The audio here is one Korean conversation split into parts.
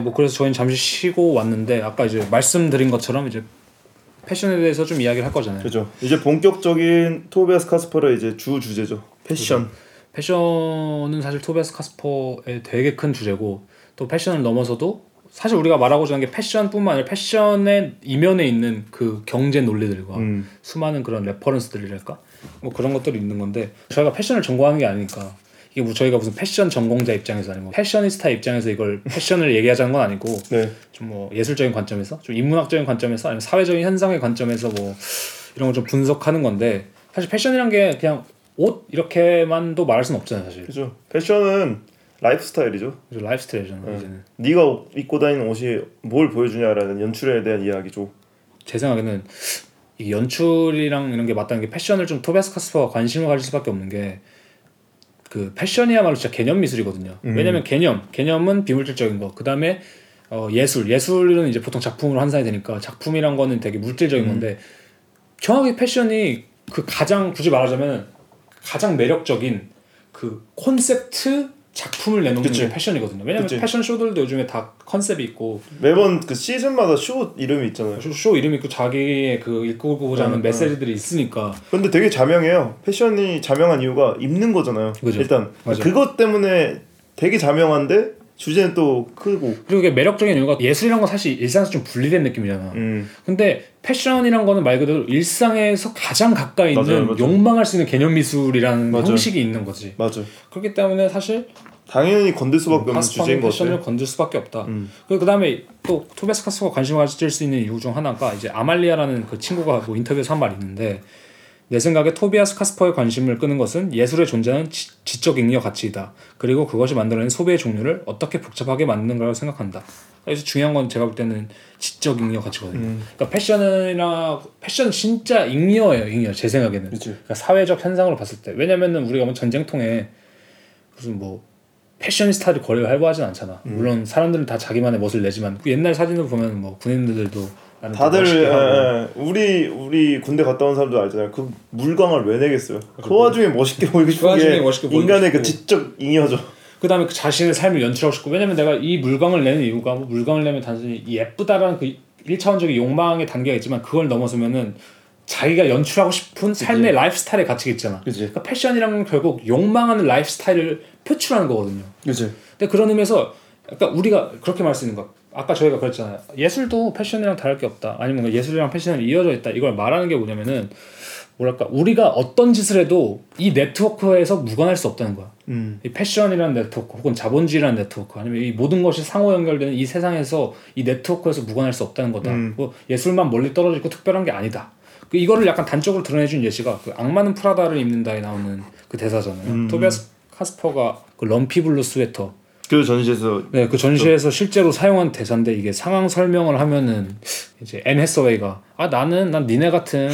뭐 그래서 저희는 잠시 쉬고 왔는데 아까 이제 말씀드린 것처럼 이제 패션에 대해서 좀 이야기를 할 거잖아요. 그죠. 이제 본격적인 토비아스 카스퍼의 이제 주 주제죠. 패션. 패션은 사실 토비아스 카스퍼의 되게 큰 주제고 또 패션을 넘어서도 사실 우리가 말하고자 하는 게 패션뿐만 아니라 패션의 이면에 있는 그 경제 논리들과 음. 수많은 그런 reference들이랄까 뭐 그런 것들이 있는 건데 저희가 패션을 전공하는 게 아니니까 이게 뭐 저희가 무슨 패션 전공자 입장에서 아니고 패셔니스타 입장에서 이걸 패션을 얘기하자는 건 아니고 네. 좀뭐 예술적인 관점에서 좀 인문학적인 관점에서 아니면 사회적인 현상의 관점에서 뭐 이런 걸 좀 분석하는 건데 사실 패션이란 게 그냥 옷 이렇게만도 말할 수는 없잖아요 사실 그죠. 패션은 라이프 스타일이죠. 그래서 라이프 스타일이잖아요 네. 이제는 네가 입고 다니는 옷이 뭘 보여주냐라는 연출에 대한 이야기죠. 제 생각에는 이 연출이랑 이런 게 맞다는 게 패션을 좀 토비아스 카스퍼가 관심을 가질 수밖에 없는 게 그 패션이야말로 진짜 개념 미술이거든요. 음. 왜냐면 개념, 개념은 비물질적인 거. 그 다음에 어, 예술, 예술은 이제 보통 작품으로 환산이 되니까 작품이란 거는 되게 물질적인 음. 건데 정확히 패션이 그 가장 굳이 말하자면 가장 매력적인 그 콘셉트 작품을 내놓는 그치. 게 패션이거든요. 왜냐면 그치. 패션 쇼들도 요즘에 다 컨셉이 있고 매번 그 시즌마다 쇼 이름이 있잖아요. 쇼, 쇼 이름 있고 자기의 그 읽고보자 하는 음, 메시지들이 있으니까 근데 되게 자명해요. 패션이 자명한 이유가 입는 거잖아요. 그죠. 일단 맞아. 그것 때문에 되게 자명한데 주제는 또 크고. 그리고 이게 매력적인 이유가 예술이란 건 사실 일상에서 좀 분리된 느낌이잖아. 음. 근데 패션이란 거는 말 그대로 일상에서 가장 가까이 있는 맞아요, 맞아요. 욕망할 수 있는 개념 미술이라는 맞아요. 형식이 있는 거지. 맞아. 그렇기 때문에 사실 당연히 건들 수밖에 없는 주제인 것 패션을. 건들 수밖에 없다. 음. 그 다음에 또 토비아스 카스퍼가 관심을 가질 수 있는 이유 중 하나가 이제 아말리아라는 그 친구가 뭐 인터뷰에서 한 말이 있는데 내 생각에 토비아스 카스퍼의 관심을 끄는 것은 예술의 존재는 지, 지적 잉여 가치이다. 그리고 그것이 만들어낸 소비의 종류를 어떻게 복잡하게 만드는가라고 생각한다. 그래서 중요한 건 제가 볼 때는 지적 잉여 가치거든요. 음. 그러니까 패션이나 패션은 진짜 잉여예요, 잉여. 제 생각에는. 그러니까 사회적 현상으로 봤을 때 왜냐면은 우리가 뭐 전쟁통에 무슨 뭐 패셔니스타들 거리가 활발하진 않잖아. 음. 물론 사람들은 다 자기만의 멋을 내지만 그 옛날 사진을 보면 뭐 군인들도 다들 하고 예, 예. 우리 우리 군대 갔다 온 사람들 알잖아요. 그 물광을 왜 내겠어요? 그 와중에 멋있게 보이고 싶은 와중에 게 멋있게 인간의 그. 지적 잉여죠. 그다음에 그 자신의 삶을 연출하고 싶고 왜냐면 내가 이 물광을 내는 이유가 뭐 물광을 내면 단순히 이 예쁘다라는 그 일차원적인 욕망의 단계가 있지만 그걸 넘어서면은 자기가 연출하고 싶은 삶의 라이프 스타일의 가치가 있잖아. 그지. 그러니까 패션이란 건 결국 욕망하는 라이프 스타일을 표출하는 거거든요. 그지. 근데 그런 의미에서 약간 우리가 그렇게 말할 수 있는 거 아까 저희가 그랬잖아요. 예술도 패션이랑 다를 게 없다. 아니면 예술이랑 패션이 이어져 있다. 이걸 말하는 게 뭐냐면은 뭐랄까 우리가 어떤 짓을 해도 이 네트워크에서 무관할 수 없다는 거야. 음. 이 패션이라는 네트워크 혹은 자본주의라는 네트워크 아니면 이 모든 것이 상호 연결되는 이 세상에서 이 네트워크에서 무관할 수 없다는 거다. 음. 뭐 예술만 멀리 떨어져 있고 특별한 게 아니다. 그 이거를 약간 단적으로 드러내준 예시가 그 악마는 프라다를 입는다에 나오는 그 대사잖아요. 음. 토비아스 카스퍼가 그 Lumpy Blue Sweater 그 전시에서 네, 그 전시에서 실제로 사용한 대사인데 이게 상황 설명을 하면은 이제 앤 해서웨이가 아 나는 난 니네 같은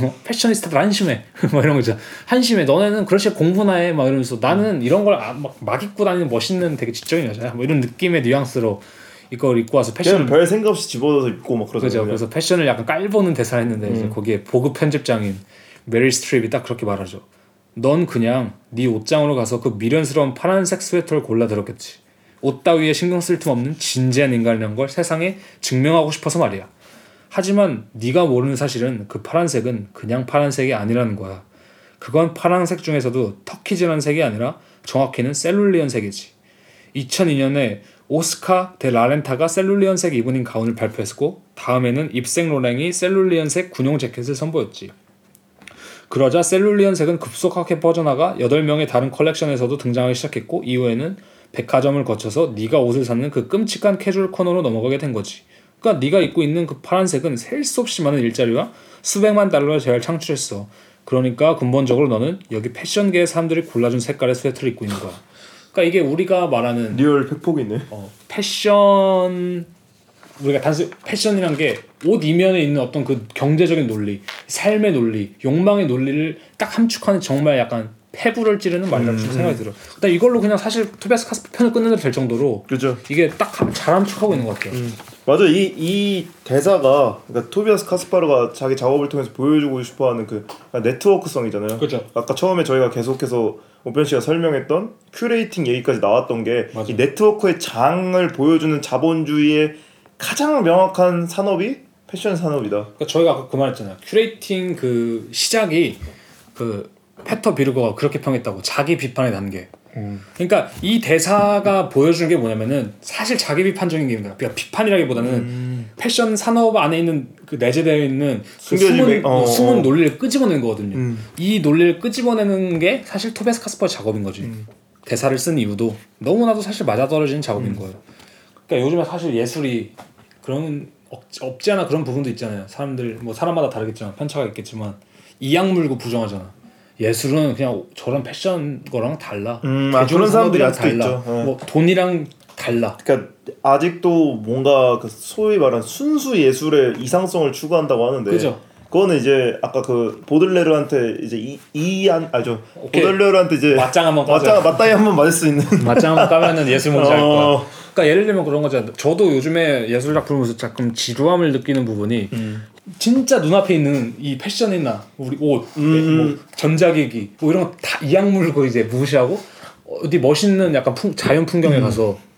뭐 패셔니스타들 한심해. 막 이런 거죠. 한심해. 너네는 그렇게 공부나 해 막 이러면서 나는 이런 걸막 막 입고 다니는 멋있는 되게 지적인 여자야 뭐 이런 느낌의 뉘앙스로 이걸 입고 와서 패션 별 생각 없이 집어넣어서 입고 막 그죠 그러잖아요. 그래서 패션을 약간 깔보는 대사를 했는데 이제 음. 거기에 보그 편집장인 메릴 스트립이 딱 그렇게 말하죠 넌 그냥 네 옷장으로 가서 그 미련스러운 파란색 스웨터를 골라 들었겠지. 옷 따위에 신경 쓸 틈 없는 진지한 인간이란 걸 세상에 증명하고 싶어서 말이야. 하지만 네가 모르는 사실은 그 파란색은 그냥 파란색이 아니라는 거야. 그건 파란색 중에서도 turquoise라는 색이 아니라 정확히는 cerulean 색이지. 2002년에 오스카 데 라렌타가 cerulean색 이브닝 가운을 발표했고 다음에는 입생 로랑이 cerulean색 군용 재킷을 선보였지. 그러자 cerulean색은 급속하게 퍼져나가 8명의 다른 컬렉션에서도 등장하기 시작했고 이후에는 백화점을 거쳐서 네가 옷을 사는 그 끔찍한 캐주얼 코너로 넘어가게 된 거지. 그러니까 네가 입고 있는 그 파란색은 셀 수 없이 많은 일자리와 수백만 달러의 재화를 창출했어. 그러니까 근본적으로 너는 여기 패션계의 사람들이 골라준 색깔의 스웨터를 입고 있는 거야. 그러니까 이게 우리가 말하는 real 팩폭이네. 어, 패션 우리가 단순 패션이란 게 옷 이면에 있는 어떤 그 경제적인 논리, 삶의 논리, 욕망의 논리를 딱 함축하는 정말 약간 폐부를 찌르는 말이라고 좀 생각이 들어. 근데 이걸로 그냥 사실 토비아스 카스퍼 편을 끝내도 될 정도로 그죠. 이게 딱 잘 함축하고 있는 것 같아요. 맞아 이 이 대사가 그러니까 토비아스 카스파르가 자기 작업을 통해서 보여주고 싶어하는 그 네트워크성이잖아요. 그죠. 아까 처음에 저희가 계속해서 오픈 씨가 설명했던 curating 얘기까지 나왔던 게. 이 네트워크의 장을 보여주는 자본주의의 가장 명확한 산업이 패션 산업이다. 그러니까 저희가 아까 그 말했잖아요. curating 그 시작이 그 페터 뷔르거가 그렇게 평했다고 자기 비판의 단계. 그러니까 이 대사가 보여주는 게 뭐냐면은 사실 자기 비판적인 게 아니라 그러니까 비판이라기보다는 패션 산업 안에 있는 그 내재되어 있는 그 숨은 매- 어, 어, 숨은 어. 논리를 끄집어내는 거거든요. 음. 이 논리를 끄집어내는 게 사실 토비아스 카스퍼의 작업인 거지. 대사를 쓴 이유도 너무나도 사실 맞아떨어지는 작업인 거예요. 그러니까 요즘에 사실 예술이 그런 없, 없지 않아 그런 부분도 있잖아요. 사람들 뭐 사람마다 다르겠지만 편차가 있겠지만 이악 물고 부정하잖아. 예술은 그냥 저런 패션 거랑 달라. 음, 아, 그런 사람들이 아직도 달라. 있죠. 어. 뭐 돈이랑 달라. 그러니까 아직도 뭔가 그 소위 말하는 순수 예술의 이상성을 추구한다고 하는데 그죠. 그거는 이제 아까 그 보들레르한테 이제 이 이안 아죠. 보들레르한테 이제 맞짱 한번 맞짱. 맞다이 한번 맞을 수 있는 맞짱 한번 까면은 예술 뭔지 알 거야. 어. 그러니까 예를 들면 그런 거잖아. 저도 요즘에 예술 작품을 보면서 조금 지루함을 느끼는 부분이 음. 진짜 눈앞에 있는 이 패션이나 우리 옷, 음. 뭐 전자기기 뭐 이런 거 다 이악 물고 이제 무시하고 어디 멋있는 약간 풍, 자연 풍경에 음. 가서 나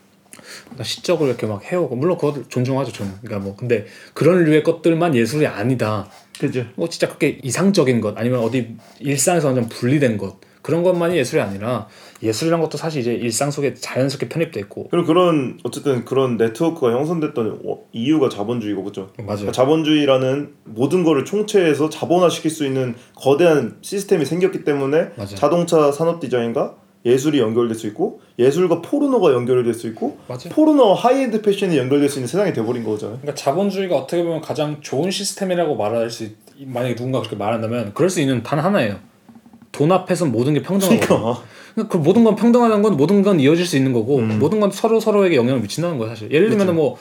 시적으로 이렇게 막 해오고 물론 그것도 존중하죠 저는. 그러니까 뭐 근데 그런 류의 것들만 예술이 아니다. 그죠 뭐 진짜 그렇게 이상적인 것 아니면 어디 일상에서 완전 분리된 것 그런 것만이 예술이 아니라 예술이란 것도 사실 이제 일상 속에 자연스럽게 편입돼 있고 그리고 그런 어쨌든 그런 네트워크가 형성됐던 어, 이유가 자본주의고 그죠 맞아요. 그러니까 자본주의라는 모든 거를 총체해서 자본화시킬 수 있는 거대한 시스템이 생겼기 때문에 맞아요. 자동차 산업 디자인과 예술이 연결될 수 있고 예술과 포르노가 연결될 수 있고 맞아요. 포르노와 하이엔드 패션이 연결될 수 있는 세상이 돼버린 거잖아요. 그러니까 자본주의가 어떻게 보면 가장 좋은 시스템이라고 말할 수 있, 만약에 누군가 그렇게 말한다면 그럴 수 있는 단 하나예요. 돈 앞에서 모든 게 평등하고 그러니까 그 모든 건 평등하다는 건 모든 건 이어질 수 있는 거고 모든 건 서로 서로에게 영향을 미친다는 거야 사실. 예를 들면 뭐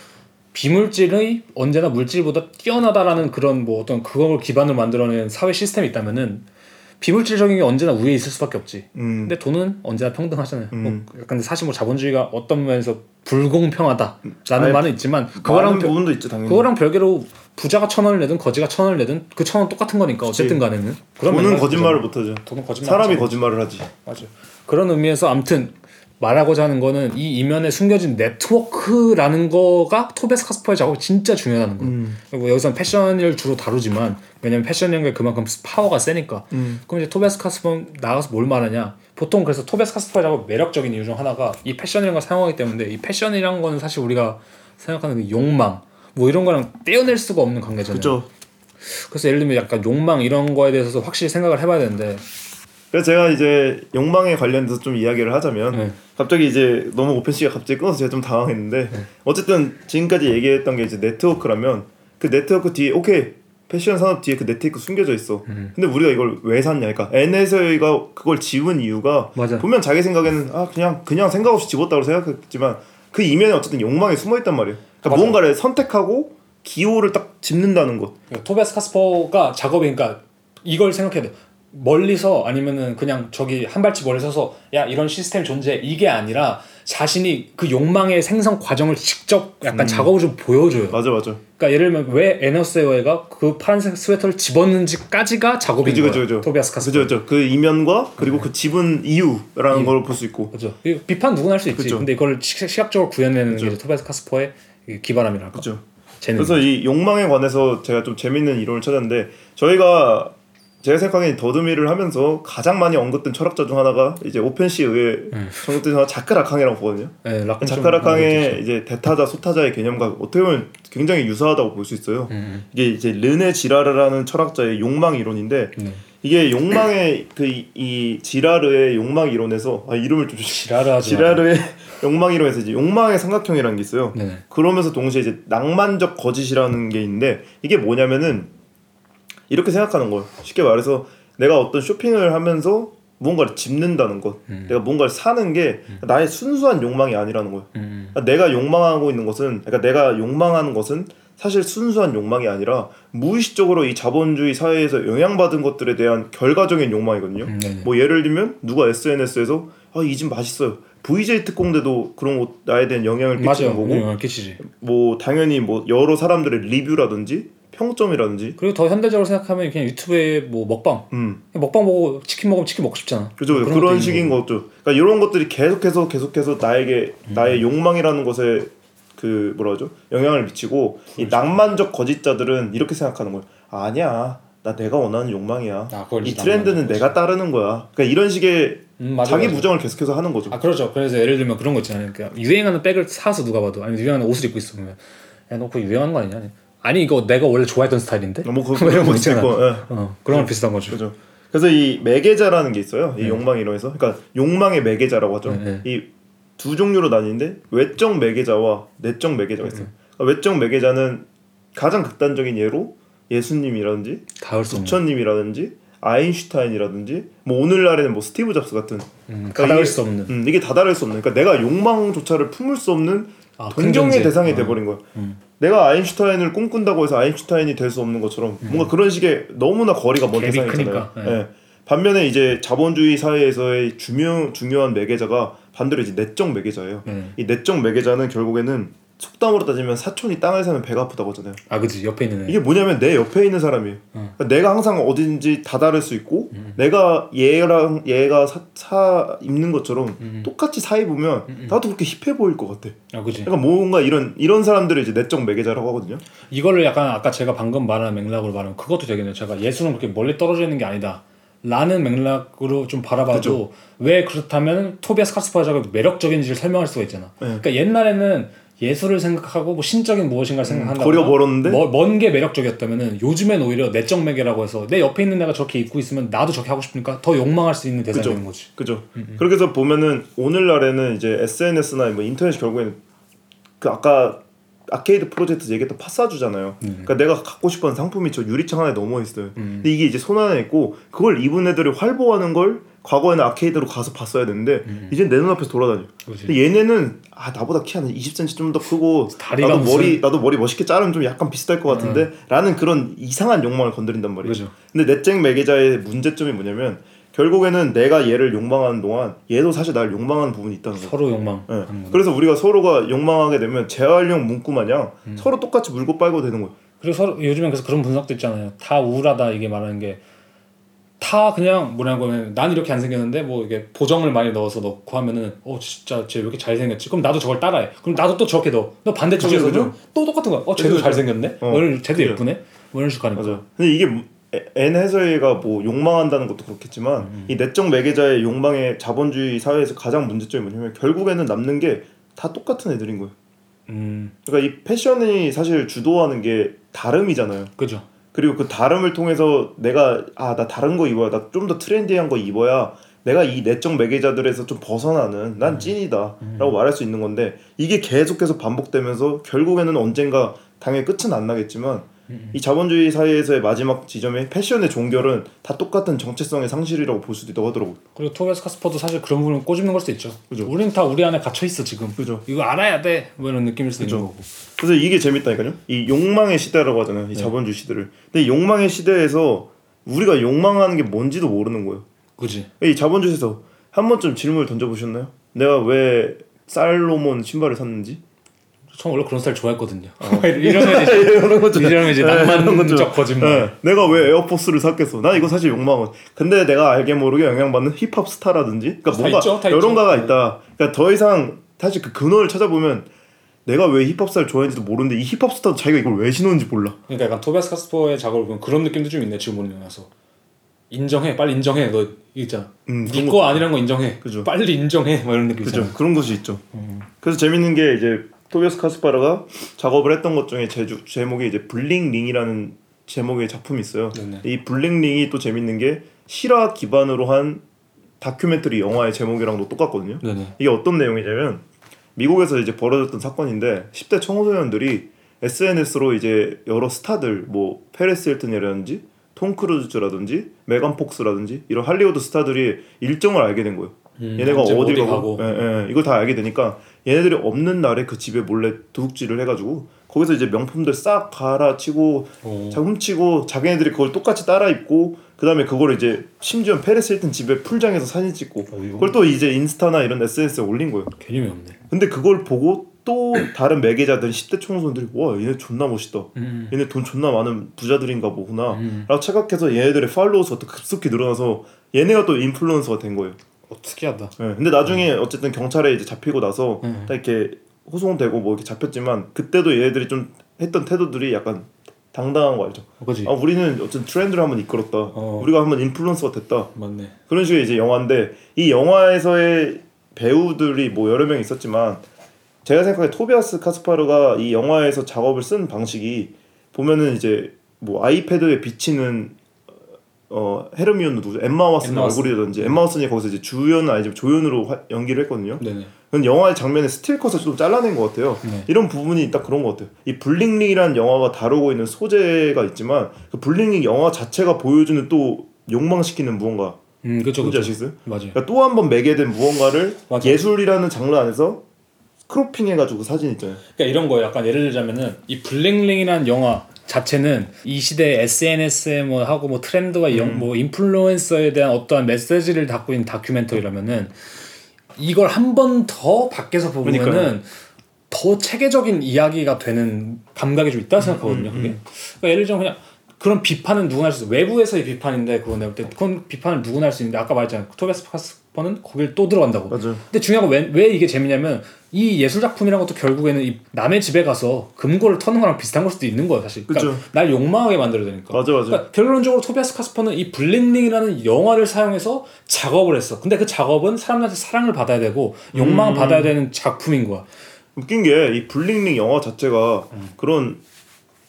비물질의 언제나 물질보다 뛰어나다라는 그런 뭐 어떤 그걸 기반으로 만들어낸 사회 시스템이 있다면은 비물질적인 게 언제나 위에 있을 수밖에 없지. 음. 근데 돈은 언제나 평등하잖아요. 뭐 약간 사실 뭐 자본주의가 어떤 면에서 불공평하다라는 아예 말은 있지만 그거랑 부분도 있죠 당연히. 그거랑 별개로 부자가 천 원을 내든 거지가 천 원을 내든 그 천 원 똑같은 거니까 어쨌든 간에는 그런 돈은 거짓말을 있잖아. 못하죠. 돈은 거짓말 사람이. 거짓말을 하지. 맞아 그런 의미에서 아무튼 말하고자 하는 거는 이 이면에 숨겨진 네트워크라는 거가 토비아스 카스퍼의 작업이 진짜 중요하다는 거예요. 음. 그리고 여기서는 패션을 주로 다루지만 왜냐면 패션이라는 게 그만큼 파워가 세니까. 음. 그럼 이제 토비아스 카스퍼 나가서 뭘 말하냐? 보통 그래서 토비아스 카스퍼의 작업 매력적인 이유 중 하나가 이 패션이라는 걸 사용하기 때문에 이 패션이라는 거는 사실 우리가 생각하는 그 욕망 뭐 이런 거랑 떼어낼 수가 없는 관계잖아요. 그렇죠. 그래서 예를 들면 약간 욕망 이런 거에 대해서 확실히 생각을 해봐야 되는데 그래서 제가 이제 욕망에 관련돼서 좀 이야기를 하자면 네. 갑자기 이제 너무 오펜 씨가 갑자기 끊어서 제가 좀 당황했는데 어쨌든 지금까지 얘기했던 게 이제 네트워크라면 그 네트워크 뒤에 오케이 패션 산업 뒤에 그 네트워크 숨겨져 있어. 음. 근데 우리가 이걸 왜 샀냐? 그러니까 NSA가 그걸 지운 이유가 맞아. 보면 자기 생각에는 아 그냥 그냥 생각 없이 집었다고 생각했지만 그 이면에 어쨌든 욕망이 숨어 있단 말이에요. 그러니까. 무언가를 선택하고 기호를 딱 집는다는 것. 그러니까 토비아스 카스퍼가 작업이 그러니까 이걸 생각해야 돼. 멀리서 아니면은 그냥 저기 한 발치 멀리 서서 야 이런 시스템 존재 이게 아니라 자신이 그 욕망의 생성 과정을 직접 약간 작업을 좀 보여줘요. 맞아 맞아. 그러니까 예를 들면 왜 앤 해서웨이가 그 파란색 스웨터를 집었는지까지가 작업인 그죠 그죠. 토비아스 카스퍼. 그죠 그죠. 그 이면과 그리고 그 집은 이유라는 이유. 걸 볼 수 있고. 그죠. 비판 누구나 할 수 있지. 그죠. 근데 이걸 시- 시각적으로 구현해내는 게 그죠. 이제 토비아스 카스퍼의 이 기발함이랄까. 그죠. 재능. 그래서 이 욕망에 관해서 제가 좀 재밌는 이론을 찾았는데 저희가 제가 생각하기엔 더듬이를 하면서 가장 많이 언급된 철학자 중 하나가 이제 오펜시에 의해 언급된 하나 자크라캉이라고 보거든요. 네, 자크라캉의 이제 대타자 소타자의 개념과 어떻게 보면 굉장히 유사하다고 볼 수 있어요. 음, 이게 이제 르네 지라르라는 철학자의 욕망 이론인데 네. 이게 욕망의 그이 지라르의 욕망 이론에서 아 이름을 좀 마. 지라르의 욕망 이론에서 이제 욕망의 삼각형이라는 게 있어요. 네네. 그러면서 동시에 이제 낭만적 거짓이라는 게 있는데 이게 뭐냐면은 이렇게 생각하는 거예요. 쉽게 말해서 내가 어떤 쇼핑을 하면서 무언가를 집는다는 것, 내가 뭔가를 사는 게 나의 순수한 욕망이 아니라는 거예요. 음. 그러니까 내가 욕망하고 있는 것은, 그러니까 내가 욕망하는 것은 사실 순수한 욕망이 아니라 무의식적으로 이 자본주의 사회에서 영향받은 것들에 대한 결과적인 욕망이거든요. 음. 뭐 예를 들면 누가 SNS에서 아 이 집 맛있어요. VJ 특공대도 그런 것 나에 대한 영향을 끼치는 맞아요. 거고 네, 끼치지. 뭐 당연히 뭐 여러 사람들의 리뷰라든지 평점이라든지? 그리고 더 현대적으로 생각하면 그냥 유튜브에 뭐 먹방. 음. 먹방 보고 치킨 먹으면 치킨 먹고 싶잖아. 그죠 그런 그런 식인 것도. 그러니까 이런 것들이 계속해서 계속해서 나에게 나의 욕망이라는 것에 그 뭐라 하죠? 영향을 미치고 이 낭만적 거짓자들은 이렇게 생각하는 거예요. 아니야. 나 내가 원하는 욕망이야. 아, 이 트렌드는 내가 따르는 거야. 그러니까 이런 식의 음, 맞아, 자기 맞아. 부정을 계속해서 하는 거죠. 아 그렇죠. 그래서 예를 들면 그런 거 있잖아요. 그러니까 유행하는 백을 사서 누가 봐도. 아니 유행하는 옷을 입고 있어 그러면. 야너 그거 유행하는 거 아니냐? 아니 이거 내가 원래 좋아했던 스타일인데. 뭐 그, 뭐 이런 거 그런 있잖아. 있고, 예. 어 그런 거 비슷한 거죠. 그죠. 그래서 이 매개자라는 게 있어요. 네. 이 욕망 이론에서. 그러니까 욕망의 매개자라고 하죠. 네, 네. 이두 종류로 나뉘는데 외적 매개자와 내적 매개자가 있어요. 네. 그러니까 외적 매개자는 가장 극단적인 예로 예수님이라든지. 부처님이라든지 아인슈타인이라든지 뭐 오늘날에는 뭐 스티브 잡스 같은 음, 그러니까 가닿을 이게- 수 없는. 음, 이게 다다를 수 없는 그러니까 내가 욕망조차를 품을 수 없는 아, 큰 동경의. 대상이 어. 돼버린 거야. 음. 내가 아인슈타인을 꿈꾼다고 해서 아인슈타인이 될 수 없는 것처럼 뭔가 그런 식의 너무나 거리가 먼. 크니까, 네. 예. 반면에 이제 자본주의 사회에서의 중요 중요한 매개자가 반대로 이제 내적 매개자예요. 네. 이 내적 매개자는 결국에는 속담으로 따지면 사촌이 땅을 사면 배가 아프다고 하잖아요. 아 그지 옆에 있는 애. 이게 뭐냐면 내 옆에 있는 사람이에요. 어. 그러니까 내가 항상 어딘지 다다를 수 있고 음. 내가 얘랑 얘가 사, 사 입는 것처럼 음. 똑같이 사 입으면 나도 그렇게 힙해 보일 것 같아. 아 그지. 그러니까 뭔가 이런 이런 사람들을 이제 내적 매개자라고 하거든요. 이거를 약간 아까 제가 방금 말한 맥락으로 말하면 그것도 되겠네요. 제가 예수는 그렇게 멀리 떨어져 있는 게 아니다. 라는 맥락으로 좀 바라봐도 왜 그렇다면 토비아스 카스파자가 매력적인지를 설명할 수가 있잖아. 네. 그러니까 옛날에는 예술을 생각하고 뭐 신적인 무엇인가를 생각한다. 거리가 멀었는데? 먼게 매력적이었다면은 요즘엔 오히려 내적 매개라고 해서 내 옆에 있는 애가 저렇게 입고 있으면 나도 저렇게 하고 싶으니까 더 욕망할 수 있는 대상이. 되는 거지. 그죠. 그렇게 해서 보면은 오늘날에는 이제 SNS나 뭐 인터넷 결국에는 그 아까 아케이드 프로젝트 얘기했던 파사주잖아요. 그러니까 내가 갖고 싶은 상품이 저 유리창 안에 넘어 있어요. 근데 이게 이제 손 안에 있고 그걸 입은 애들이 활보하는 걸 과거에는 아케이드로 가서 봤어야 되는데 이제 내 눈앞에서 돌아다녀. 그지. 근데 얘네는 아 나보다 키 한 20cm 좀 더 크고 나도 무슨- 머리 나도 머리 멋있게 자르면 좀 약간 비슷할 것 같은데라는 그런 이상한 욕망을 건드린단 말이에요. 그죠. 근데 내적 매개자의 문제점이 뭐냐면 결국에는 내가 얘를 욕망하는 동안 얘도 사실 날 욕망하는 부분이 있다는 거예요. 서로 욕망. 거. 그래서 우리가 서로가 욕망하게 되면 재활용 문구 마냥 서로 똑같이 물고 빨고 되는 거예요. 그리고 서로 요즘엔 그래서 그런 분석도 있잖아요. 다 우울하다 이게 말하는 게 다 그냥 뭐라고 하면 난 이렇게 안 생겼는데 뭐 이게 보정을 많이 넣어서 넣고 하면은 어 진짜 쟤 왜 이렇게 잘 생겼지? 그럼 나도 저걸 따라해. 그럼 나도 또 저렇게 넣어. 너 반대쪽에서는 그죠, 또 똑같은 거야. 어 쟤도 잘 생겼네. 어, 뭐 이런 쟤도 그죠. 예쁘네. 뭐 이런 식으로 하니까. 맞아. 근데 이게 N 해서이가 뭐 욕망한다는 것도 그렇겠지만 이 내적 매개자의 욕망의 자본주의 사회에서 가장 문제점이 뭐냐면 결국에는 남는 게 다 똑같은 애들인 거예요. 음 그러니까 이 패션이 사실 주도하는 게 다름이잖아요. 그죠. 그리고 그 다름을 통해서 내가 아 나 다른 거 입어야 나 좀 더 트렌디한 거 입어야 내가 이 내적 매개자들에서 좀 벗어나는 난 찐이다라고 말할 수 있는 건데 이게 계속해서 반복되면서 결국에는 언젠가 당연히 끝은 안 나겠지만 이 자본주의 사회에서의 마지막 지점에 패션의 종결은 다 똑같은 정체성의 상실이라고 볼 수도 있다고 하더라고요. 그리고 토비아스 카스퍼도 사실 그런 부분을 꼬집는 걸 수도 있죠. 그죠. 우린 다 우리 안에 갇혀 있어 지금. 그죠. 이거 알아야 돼. 뭐 이런 느낌일 수도 그죠. 있는 거고. 그래서 이게 재밌다니까요. 이 욕망의 시대라고 하잖아요. 이 자본주의 시대를. 근데 이 욕망의 시대에서 우리가 욕망하는 게 뭔지도 모르는 거예요. 그지. 이 자본주의에서 한 번쯤 질문을 던져보셨나요? 내가 왜 살로몬 신발을 샀는지? 전 원래 그런 스타일 좋아했거든요. 이러면 이제 이런 거 좀- 이러면 이제 낭만적 거짓말. 네, 내가 왜 에어포스를 샀겠어? 난 이거 사실 욕망은. 근데 내가 알게 모르게 영향받는 힙합 스타라든지, 그러니까 다 뭔가 있죠, 다 여론가가 있죠. 있다. 그러니까 더 이상 사실 그 근원을 찾아보면 내가 왜 힙합 스타를 좋아했는지도 모르는데 이 힙합 스타도 자기가 이걸 왜 신었는지 몰라. 그러니까 약간 토비아스 카스퍼의 작업을 보면 그런 느낌도 좀 있네 지금 보는 나서 인정해 빨리 인정해 너 있잖아 음, 네 거 아니란 거 인정해 그죠. 빨리 인정해 뭐 이런 느낌 그죠? 그런 것이 있죠. 음. 그래서 재밌는 게 이제 토비아스 카스퍼가 작업을 했던 것 중에 제주, 제목이 이제 블링링이라는 제목의 작품이 있어요. 네네. 이 블링링이 또 재밌는 게 실화 기반으로 한 다큐멘터리 영화의 제목이랑도 똑같거든요. 네네 이게 어떤 내용이냐면 미국에서 이제 벌어졌던 사건인데 10대 청소년들이 SNS로 이제 여러 스타들 뭐 패리스 힐튼이라든지 톰 크루즈라든지 메간 폭스라든지 이런 할리우드 스타들이 일정을 알게 된 거예요. 음, 얘네가 어디 가고, 가고. 예, 예, 이걸 다 알게 되니까 얘네들이 없는 날에 그 집에 몰래 도둑질을 해가지고 거기서 이제 명품들 싹 갈아치고 오. 자 훔치고 자기네들이 그걸 똑같이 따라 입고 그 다음에 그걸 이제 심지어 패리스 힐튼 집에 풀장에서 사진 찍고 어이구. 그걸 또 이제 인스타나 이런 SNS에 올린 거예요. 개념이 없네 근데 그걸 보고 또 다른 매개자들 10대 청소년들이 와 얘네 존나 멋있다. 음. 얘네 돈 존나 많은 부자들인가 보구나. 음. 라고 착각해서 얘네들의 팔로워 수가 또 급속히 늘어나서 얘네가 또 인플루언서가 된 거예요. 어, 특이하다. 예, 근데 나중에 어쨌든 경찰에 이제 잡히고 나서 음. 딱 이렇게 호송되고 뭐 이렇게 잡혔지만 그때도 얘네들이 좀 했던 태도들이 약간 당당한 거 알죠? 그지? 아 우리는 어쨌든 트렌드를 한번 이끌었다. 어. 우리가 한번 인플루언서가 됐다. 맞네. 그런 식의 이제 영화인데 이 영화에서의 배우들이 뭐 여러 명 있었지만 제가 생각해 토비아스 카스파르가 이 영화에서 작업을 쓴 방식이 보면은 이제 뭐 아이패드에 비치는 어 헤르미온느 누구 엠마 왓슨. 얼굴이라든지 엠마 왓슨이 거기서 이제 주연은 아니지만 조연으로 화- 연기를 했거든요. 네네. 그건 영화의 장면에 스틸컷을 좀 잘라낸 것 같아요. 네. 이런 부분이 딱 그런 것 같아요. 이 블링링이라는 영화가 다루고 있는 소재가 있지만 그 블링링 영화 자체가 보여주는 또 욕망시키는 무언가 음, 그쵸, 뭔지. 아시겠어요? 맞아요. 그러니까 또 한 번 매개된 무언가를. 예술이라는 장르 안에서 cropping 해가지고 사진 있잖아요. 그러니까 이런 거예요. 약간 예를 들자면은 이 블링링이라는 영화 자체는 이 시대 SNS에 뭐 하고 뭐 트렌드와 음. 영, 뭐 인플루언서에 대한 어떠한 메시지를 담고 있는 다큐멘터리라면은 이걸 한 번 더 밖에서 보면은 그러니까요. 더 체계적인 이야기가 되는 감각이 좀 있다 고 생각하거든요. 음, 그게. 그러니까 예를 들면 그냥 그런 비판은 누구나 할 수 있어. 외부에서의 비판인데 그건 내가 볼때 그건 비판을 누구나 할 수 있는데 아까 말했잖아요. 토베스 카스퍼는 거길 또 들어간다고. 맞아요. 근데 중요한 건 왜, 왜 이게 재미냐면 이 예술 작품이란 것도 결국에는 이 남의 집에 가서 금고를 터는 거랑 비슷한 걸 수도 있는 거야 사실. 그러니까 그쵸. 날 욕망하게 만들어야 되니까. 맞아, 맞아. 그러니까 결론적으로 토비아스 카스퍼는 이 블링링이라는 영화를 사용해서 작업을 했어. 근데 그 작업은 사람들한테 사랑을 받아야 되고 욕망 을 음. 받아야 되는 작품인 거야. 웃긴 게 이 블링링 영화 자체가 음. 그런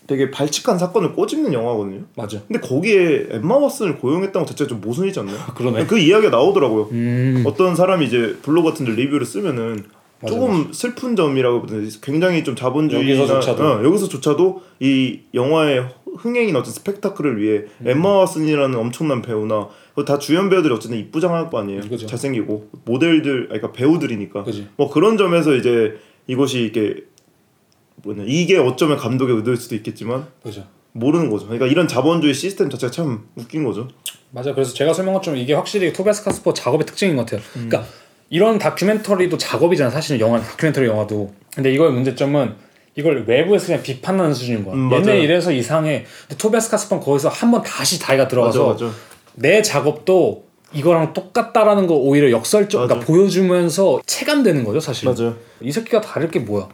되게 발칙한 사건을 꼬집는 영화거든요. 맞아. 근데 거기에 엠마 왓슨을 고용했다는 것 자체가 좀 모순이지 않나요? 그러네. 그 이야기가 나오더라고요. 음. 어떤 사람이 이제 블로그 같은 데 리뷰를 쓰면은 맞아, 조금 슬픈 점이라고 해야 되나? 굉장히 좀 자본주의나 여기서조차도. 어, 여기서조차도 이 영화의 흥행이나 어떤 스펙타클을 위해 음. 엠마 왓슨이라는 엄청난 배우나 다 주연 배우들이 어쨌든 이쁘장할 거 아니에요. 그죠. 잘생기고 모델들 그러니까 배우들이니까 그지. 뭐 그런 점에서 이제 이것이 이게 뭐냐 이게 어쩌면 감독의 의도일 수도 있겠지만 그죠. 모르는 거죠. 그러니까 이런 자본주의 시스템 자체가 참 웃긴 거죠. 맞아. 그래서 제가 설명한 것처럼 이게 확실히 토비아스 카스퍼 작업의 특징인 것 같아요. 음. 그러니까 이런 다큐멘터리도 작업이잖아. 사실은 영화 다큐멘터리 영화도. 근데 이거의 문제점은 이걸 외부에서 그냥 비판하는 수준인 거야. 음, 얘네 맞아요. 이래서 이상해. 근데 토비아스 카스퍼는 거기서 한 번 다시 다이가 들어가서 맞아 맞아. 내 작업도 이거랑 똑같다라는 거 오히려 역설적, 그러니까 맞아. 보여주면서 체감되는 거죠, 사실. 맞아요. 이 새끼가 다를 게 뭐야?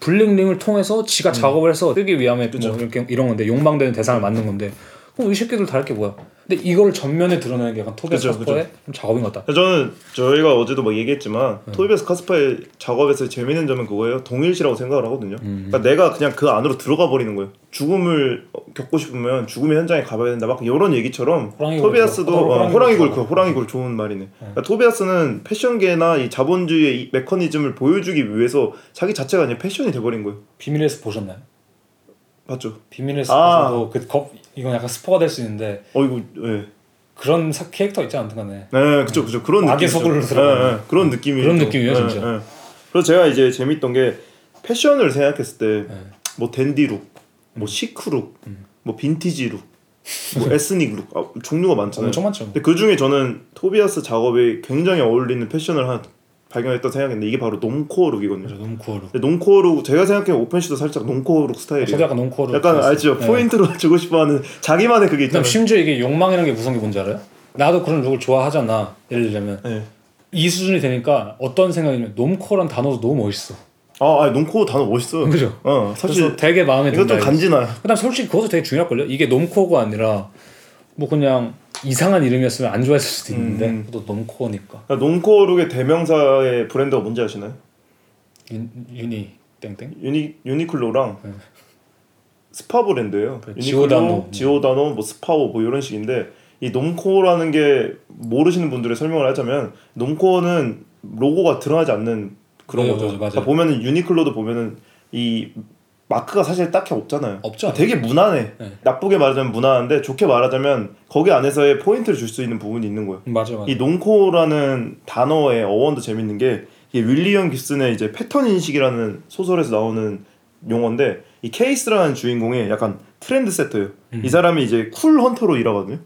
블링링을 통해서 지가 작업을 해서 뜨기 위함에 뭐 이렇게 이런 건데 욕망되는 대상을 만든 건데 그럼 이 새끼들 다를 게 뭐야? 근데 이거를 전면에 드러내는 게 약간 토비아스 그죠, 카스퍼의 좀 작업인 것 같다. 저는 저희가 어제도 막 얘기했지만 네. 토비아스 카스퍼의 작업에서 재밌는 점은 그거예요. 동일시라고 생각을 하거든요. 음. 그러니까 내가 그냥 그 안으로 들어가 버리는 거예요. 죽음을 겪고 싶으면 죽음의 현장에 가봐야 된다. 막 이런 얘기처럼 호랑이 좋아. 어, 어, 호랑이 호랑이 굴 굴, 좋아. 그 호랑이 굴 좋은 말이네. 그러니까 토비아스는 패션계나 이 자본주의의 이 메커니즘을 보여주기 위해서 자기 자체가 그냥 패션이 돼버린 거예요. 비밀의 숲 보셨나요? 맞죠? 비밀의 숲 아. 그 겁, 이건 약간 스포가 될 수 있는데 어 이거 예. 그런 사, 캐릭터 있지 않던가네. 네, 그죠, 그죠. 그런 악의 느낌이죠. 속으로 들어가는. 예, 예. 그런 느낌이 그런 느낌이에요, 진짜. 그래서 제가 이제 재밌던 게 패션을 생각했을 때 네. 뭐 dandy look, 음. 뭐 chic look, 뭐 vintage look, 뭐 ethnic look 아, 종류가 많잖아요. 엄청 많죠. 근데 그 중에 저는 토비아스 작업에 굉장히 어울리는 패션을 하나 발견했던 생각인데 이게 바로 normcore look. 근데 normcore look 제가 생각해 오펜시도 살짝 normcore look 스타일이에요. 저도 약간 normcore look. 약간 알죠? 네. 포인트로 주고 싶어하는 자기만의 그게 있잖아요. 심지어 이게 욕망이라는 게 무서운 게 뭔지 알아요? 나도 그런 룩을 좋아하잖아. 예를 들자면 네. 이 수준이 되니까 어떤 생각이냐면 normcore란 단어도 너무 멋있어. 아, 아니, normcore 단어 멋있어요. 그죠? 어, 사실 되게 마음에 든다. 좀 간지나요. 그다음 솔직히 그것도 되게 중요할 걸요. 이게 놈코어가 아니라 뭐 그냥 이상한 이름이었으면 안 좋아했을 수도 있는데 음. 또 normcore니까 그러니까 normcore look의 대명사의 브랜드가 뭔지 아시나요? 윤, 윤이 땡땡. 유니 유니클로랑 네. 스파 브랜드예요. 유니클로, 지오다노. 지오다노, 뭐 스파오 뭐 이런 식인데 이 normcore라는 게 모르시는 분들의 설명을 하자면 normcore는 로고가 드러나지 않는 그런 네, 거죠. 맞아요, 맞아요. 그러니까 보면은 유니클로도 보면은 이 마크가 사실 딱히 없잖아요. 없죠. 되게 무난해. 네. 나쁘게 말하자면 무난한데 좋게 말하자면 거기 안에서의 포인트를 줄 수 있는 부분이 있는 거예요. 맞아 맞아. 이 normcore라는 단어의 어원도 재밌는 게 이게 윌리엄 깁슨의 이제 패턴 인식이라는 소설에서 나오는 용어인데 이 케이스라는 주인공이 약간 trend setter예요. 이 사람이 이제 cool hunter로 일하거든요.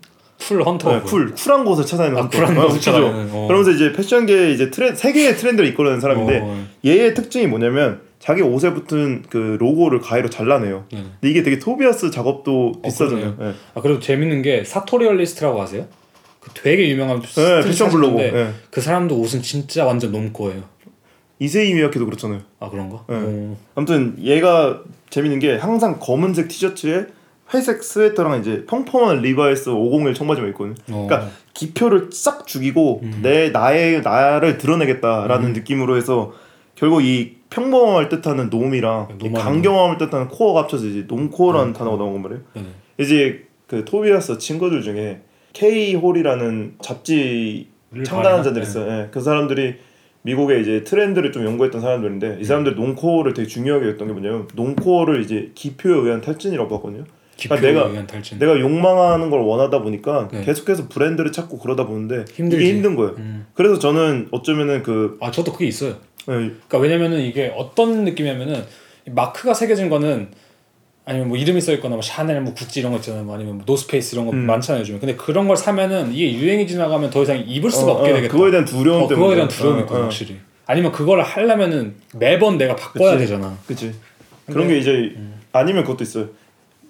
cool hunter. 네, 쿨 쿨한 곳을 찾아내는 아, 헌터. 쿨한 어, 곳을? 찾아내는, 어. 그러면서 이제 패션계 이제 트렌 세계의 트렌드를 이끌어내는 사람인데 어. 얘의 특징이 뭐냐면 자기 옷에 붙은 그 로고를 가위로 잘라내요. 네. 근데 이게 되게 토비아스 작업도 비슷하잖아요. 그러네요. 네. 아 그리고 재밌는 게 사토리얼리스트라고 아세요? 그 되게 유명한 네, 패션 블로거. 네. 그 사람도 옷은 진짜 완전 normcore예요. 이세이 미야케도 그렇잖아요. 아 그런가? 네. 오. 아무튼 얘가 재밌는 게 항상 검은색 티셔츠에 회색 스웨터랑 이제 평평한 리바이스 501 청바지만 입거든요. 어. 그러니까 기표를 싹 죽이고 음. 내 나의 나를 드러내겠다라는 느낌으로 해서 결국 이 평범함을 뜻하는 norm이랑 강경함을 뜻하는 core가 합쳐서 이제 normcore라는 음. 단어가 나온 건 말이에요. 네네. 이제 그 토비아스 친구들 중에 K-Hole이라는 잡지 를 창단한 발행한- 자들이 네. 있어요. 예, 그 사람들이 미국의 이제 트렌드를 좀 연구했던 사람들인데 이 사람들 이 normcore를 되게 중요하게 했던 게 뭐냐면 normcore를 이제 기표에 의한 탈진이라고 봤거든요. 그러니까 내가- 탈진. 내가 욕망하는 걸 원하다 보니까 네. 계속해서 브랜드를 찾고 그러다 보는데 힘들지. 이게 힘든 거예요. 음. 그래서 저는 어쩌면은 그 아 저도 그게 있어요. 예, 그러니까 왜냐면은 이게 어떤 느낌이냐면은 이 마크가 새겨진 거는 아니면 뭐 이름이 써 있거나 뭐 샤넬 뭐 구찌 이런 거 있잖아요. 뭐 아니면 뭐 노스페이스 이런 거 음. 많잖아요 요즘에. 근데 그런 걸 사면은 이게 유행이 지나가면 더 이상 입을 수가 어, 없게 어, 되겠다. 그거에 대한 두려움 어, 때문에 그거에 대한 두려움이 어, 있거든 어. 확실히. 아니면 그걸 하려면은 매번 내가 바꿔야 그치. 되잖아. 그치 그런 게 이제 아니면 그것도 있어요.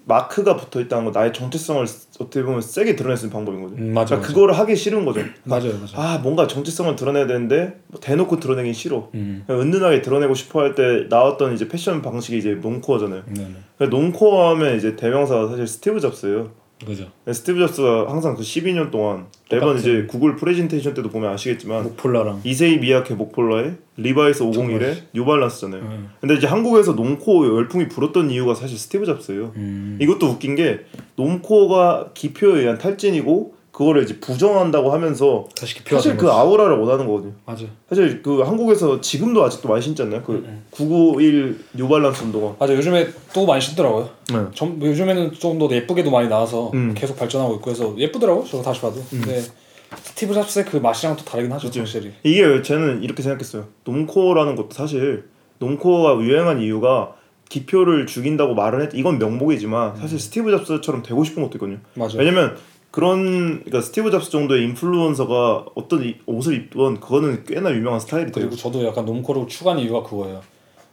마크가 붙어 있다는 거 나의 정체성을 어떻게 보면 세게 드러낼 수 있는 방법인 거죠. 음, 맞아, 그러니까 맞아. 그거를 하기 싫은 거죠. 맞아요, 맞아요. 아 뭔가 정체성을 드러내야 되는데 뭐 대놓고 드러내긴 싫어. 음. 은은하게 드러내고 싶어 할 때 나왔던 이제 패션 방식이 이제 논코어잖아요. 네네. 그러니까 normcore 하면 이제 대명사가 사실 스티브 잡스예요. 그죠. 스티브 잡스가 항상 그 12년 동안 매번 이제 구글 프레젠테이션 때도 보면 아시겠지만 목폴라랑. 이세이 미야케 목폴라에 리바이스 501에 뉴발란스잖아요. 음. 근데 이제 한국에서 normcore 열풍이 불었던 이유가 사실 스티브 잡스예요. 음. 이것도 웃긴 게 놈코어가 기표에 의한 탈진이고 그거를 이제 부정한다고 하면서 사실 된그 거지. 아우라를 원하는 거거든요. 맞아. 사실 그 한국에서 지금도 아직도 많이 신지 않나요? 그 음, 991 뉴발란스 운동화. 맞아. 요즘에 또 많이 신더라고요. 네. 좀 요즘에는 좀더 예쁘게도 많이 나와서 음. 계속 발전하고 있고 해서 예쁘더라고. 저거 다시 봐도. 근데 스티브 잡스의 그 맛이랑 또 다르긴 하죠. 그치. 확실히. 이게 왜 저는 이렇게 생각했어요. 놈코어라는 것도 사실 놈코어가 유행한 이유가 기표를 죽인다고 말을 했. 이건 명목이지만 사실 스티브 잡스처럼 되고 싶은 것도 있거든요. 맞아. 왜냐면 그런 그러니까 스티브 잡스 정도의 인플루언서가 어떤 이- 옷을 입던 그거는 꽤나 유명한 스타일이 돼요. 그리고 저도 약간 normcore를 추구하는 이유가 그거예요.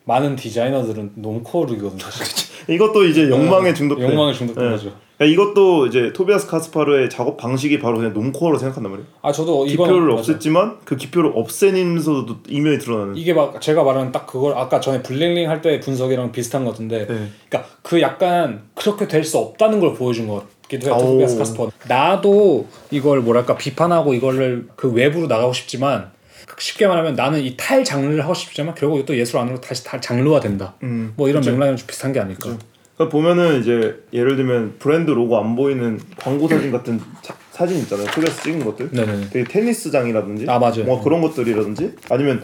많은 디자이너들은 normcore이거든요. 사실. 이것도 이제 욕망에 중독돼. 욕망에 중독된 네. 거죠. 야, 이것도 이제 토비아스 카스파르의 작업 방식이 바로 그냥 normcore로 생각한단 말이에요. 아 저도 기표를. 없앴지만 그 기표를 없애면서도 이면이 드러나는. 이게 막 제가 말하는 딱 그걸 아까 전에 Bling Ring 할 때 분석이랑 비슷한 것 같은데 네. 그러니까 그 약간 그렇게 될 수 없다는 걸 보여준 것같 기도 해요. 아오. 토비아스 카스퍼. 나도 이걸 뭐랄까 비판하고 이거를 그 외부로 나가고 싶지만 쉽게 말하면 나는 이 탈 장르를 하고 싶지만 결국 또 예술 안으로 다시 다 장르화 된다. 음. 뭐 이런 맥락이랑 좀 비슷한 게 아닐까. 그러니까 보면은 이제 예를 들면 브랜드 로고 안 보이는 광고 사진 같은 차- 사진 있잖아요. 토비아스 찍은 것들. 네네. 되게 테니스장이라든지 아, 맞아요. 뭔가 그런 것들이라든지 아니면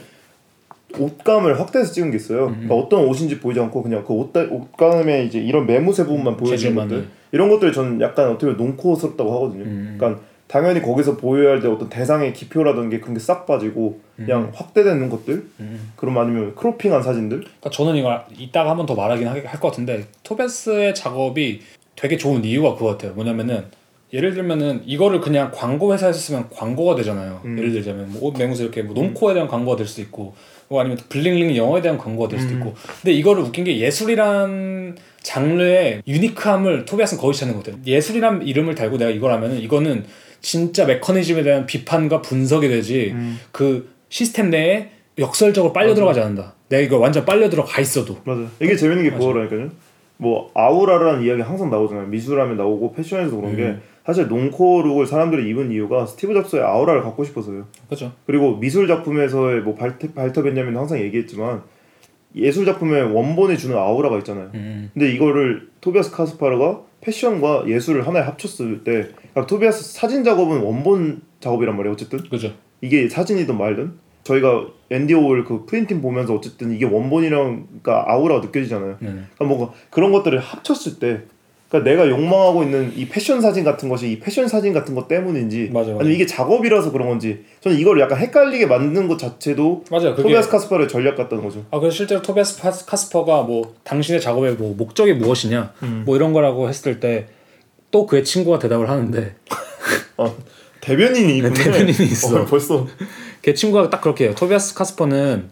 옷감을 확대해서 찍은 게 있어요. 음, 그러니까 어떤 옷인지 보이지 않고 그냥 그 옷, 옷감에 이제 이런 매무새 부분만 보여주는 것들 네. 이런 것들이 저는 약간 어떻게 보면 논코스럽다고 하거든요. 음. 그러니까 당연히 거기서 보여야 할 때 어떤 대상의 기표라든지 그런 게 싹 빠지고 그냥 확대되는 것들 음. 그럼 아니면 크로핑한 사진들 그러니까 저는 이걸 이따가 한번 더 말하긴 할 것 같은데 토베스의 작업이 되게 좋은 이유가 그거 같아요. 뭐냐면은 예를 들면은 이거를 그냥 광고 회사에서 쓰면 광고가 되잖아요. 음. 예를 들자면 뭐 옷 매무새 이렇게 뭐 놈코에 대한 광고가 될 수도 있고 뭐 아니면 Bling Ring 영화에 대한 광고가 될 수도 음. 있고 근데 이거를 웃긴 게 예술이란 장르의 unique함을 토비아스는 거의 찾는 것 같아요. 예술이란 이름을 달고 내가 이걸 하면은 이거는 진짜 메커니즘에 대한 비판과 분석이 되지 음. 그 시스템 내에 역설적으로 빨려 들어가지 않는다. 내가 이거 완전 빨려 들어가 있어도 맞아. 이게 재밌는 게 그거라니까요. 뭐 아우라라는 이야기 항상 나오잖아요. 미술하면 나오고 패션에서 그런 게 사실 normcore look을 사람들이 입은 이유가 스티브 잡스의 아우라를 갖고 싶어서요. 그렇죠. 그리고 미술 작품에서의 뭐 발터, 발터 벤야민은 항상 얘기했지만 예술 작품의 원본이 주는 아우라가 있잖아요. 음. 근데 이거를 토비아스 카스파르가 패션과 예술을 하나에 합쳤을 때 그러니까 토비아스 사진 작업은 원본 작업이란 말이에요. 어쨌든 그죠. 이게 사진이든 말든 저희가 앤디 워홀 그 printing 보면서 어쨌든 이게 원본이랑 그러니까 아우라가 느껴지잖아요. 네. 그러니까 뭔가 그런 것들을 합쳤을 때 그러니까 내가 욕망하고 있는 이 패션 사진 같은 것이 이 패션 사진 같은 것 때문인지 맞아, 맞아. 아니면 이게 작업이라서 그런 건지 저는 이걸 약간 헷갈리게 만드는 것 자체도 맞아요. 그게 토비아스 카스파르의 전략 같다는 거죠. 아 그래서 실제로 토비아스 카스퍼가 뭐 당신의 작업의 뭐 목적이 무엇이냐 뭐 이런 거라고 했을 때 또 그의 친구가 대답을 하는데 어, 대변인이. 네, 대변인이 있어. 어, 벌써 걔 친구가 딱 그렇게 해요. 토비아스 카스퍼는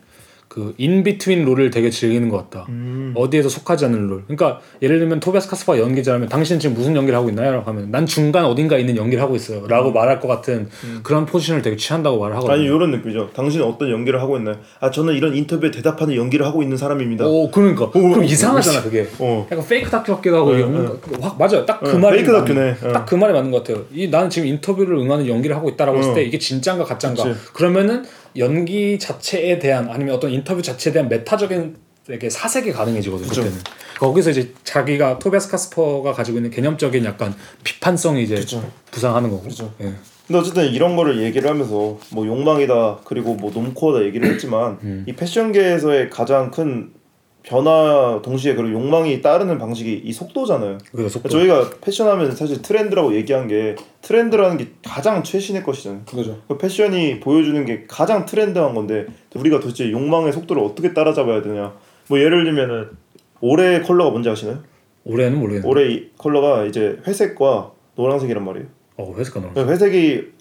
그 in-between role을 되게 즐기는 것 같다. 음. 어디에도 속하지 않는 role. 그러니까 예를 들면 토비아스 카스파가 연기자라면 당신 지금 무슨 연기를 하고 있나요? 라고 하면 난 중간 어딘가 있는 연기를 하고 있어요. 라고 말할 것 같은 그런 포지션을 되게 취한다고 말을 하거든요. 음. 아니 이런 느낌이죠. 당신은 어떤 연기를 하고 있나요? 아 저는 이런 인터뷰에 대답하는 연기를 하고 있는 사람입니다. 오 그러니까 그럼 오, 이상하잖아 그게. 어. 약간 fake 다큐 같기도 하고 이게 뭔가 확 맞아요. 딱그 어, 말이 페이크 다큐네. 어. 딱그 말이 맞는 것 같아요. 이 나는 지금 인터뷰를 응하는 연기를 하고 있다라고 했을 어. 때 이게 진짜인가 가짜인가. 그치. 그러면은 연기 자체에 대한 아니면 어떤 인터뷰 자체에 대한 메타적인 이게 사색이 가능해지거든요. 그쵸. 그때는 거기서 이제 자기가 토비아스 카스퍼가 가지고 있는 개념적인 약간 비판성이 이제 그쵸. 부상하는 거고. 그쵸. 예. 근데 어쨌든 이런 거를 얘기를 하면서 뭐 욕망이다 그리고 뭐 놈코어다 얘기를 했지만 음. 이 패션계에서의 가장 큰 변화 동시에 그리고 욕망이 따르는 방식이 이 속도잖아요. 그래서 속도. 저희가 패션하면 사실 트렌드라고 얘기한 게 트렌드라는 게 가장 최신의 것이잖아요. 그죠. 그 패션이 보여주는 게 가장 트렌드한 건데 우리가 도대체 욕망의 속도를 어떻게 따라잡아야 되냐? 뭐 예를 들면은 올해 컬러가 뭔지 아시나요? 올해는 모르겠는데. 올해 이 컬러가 이제 회색과 노란색이란 말이에요. 어 회색가 나와. 그 회색이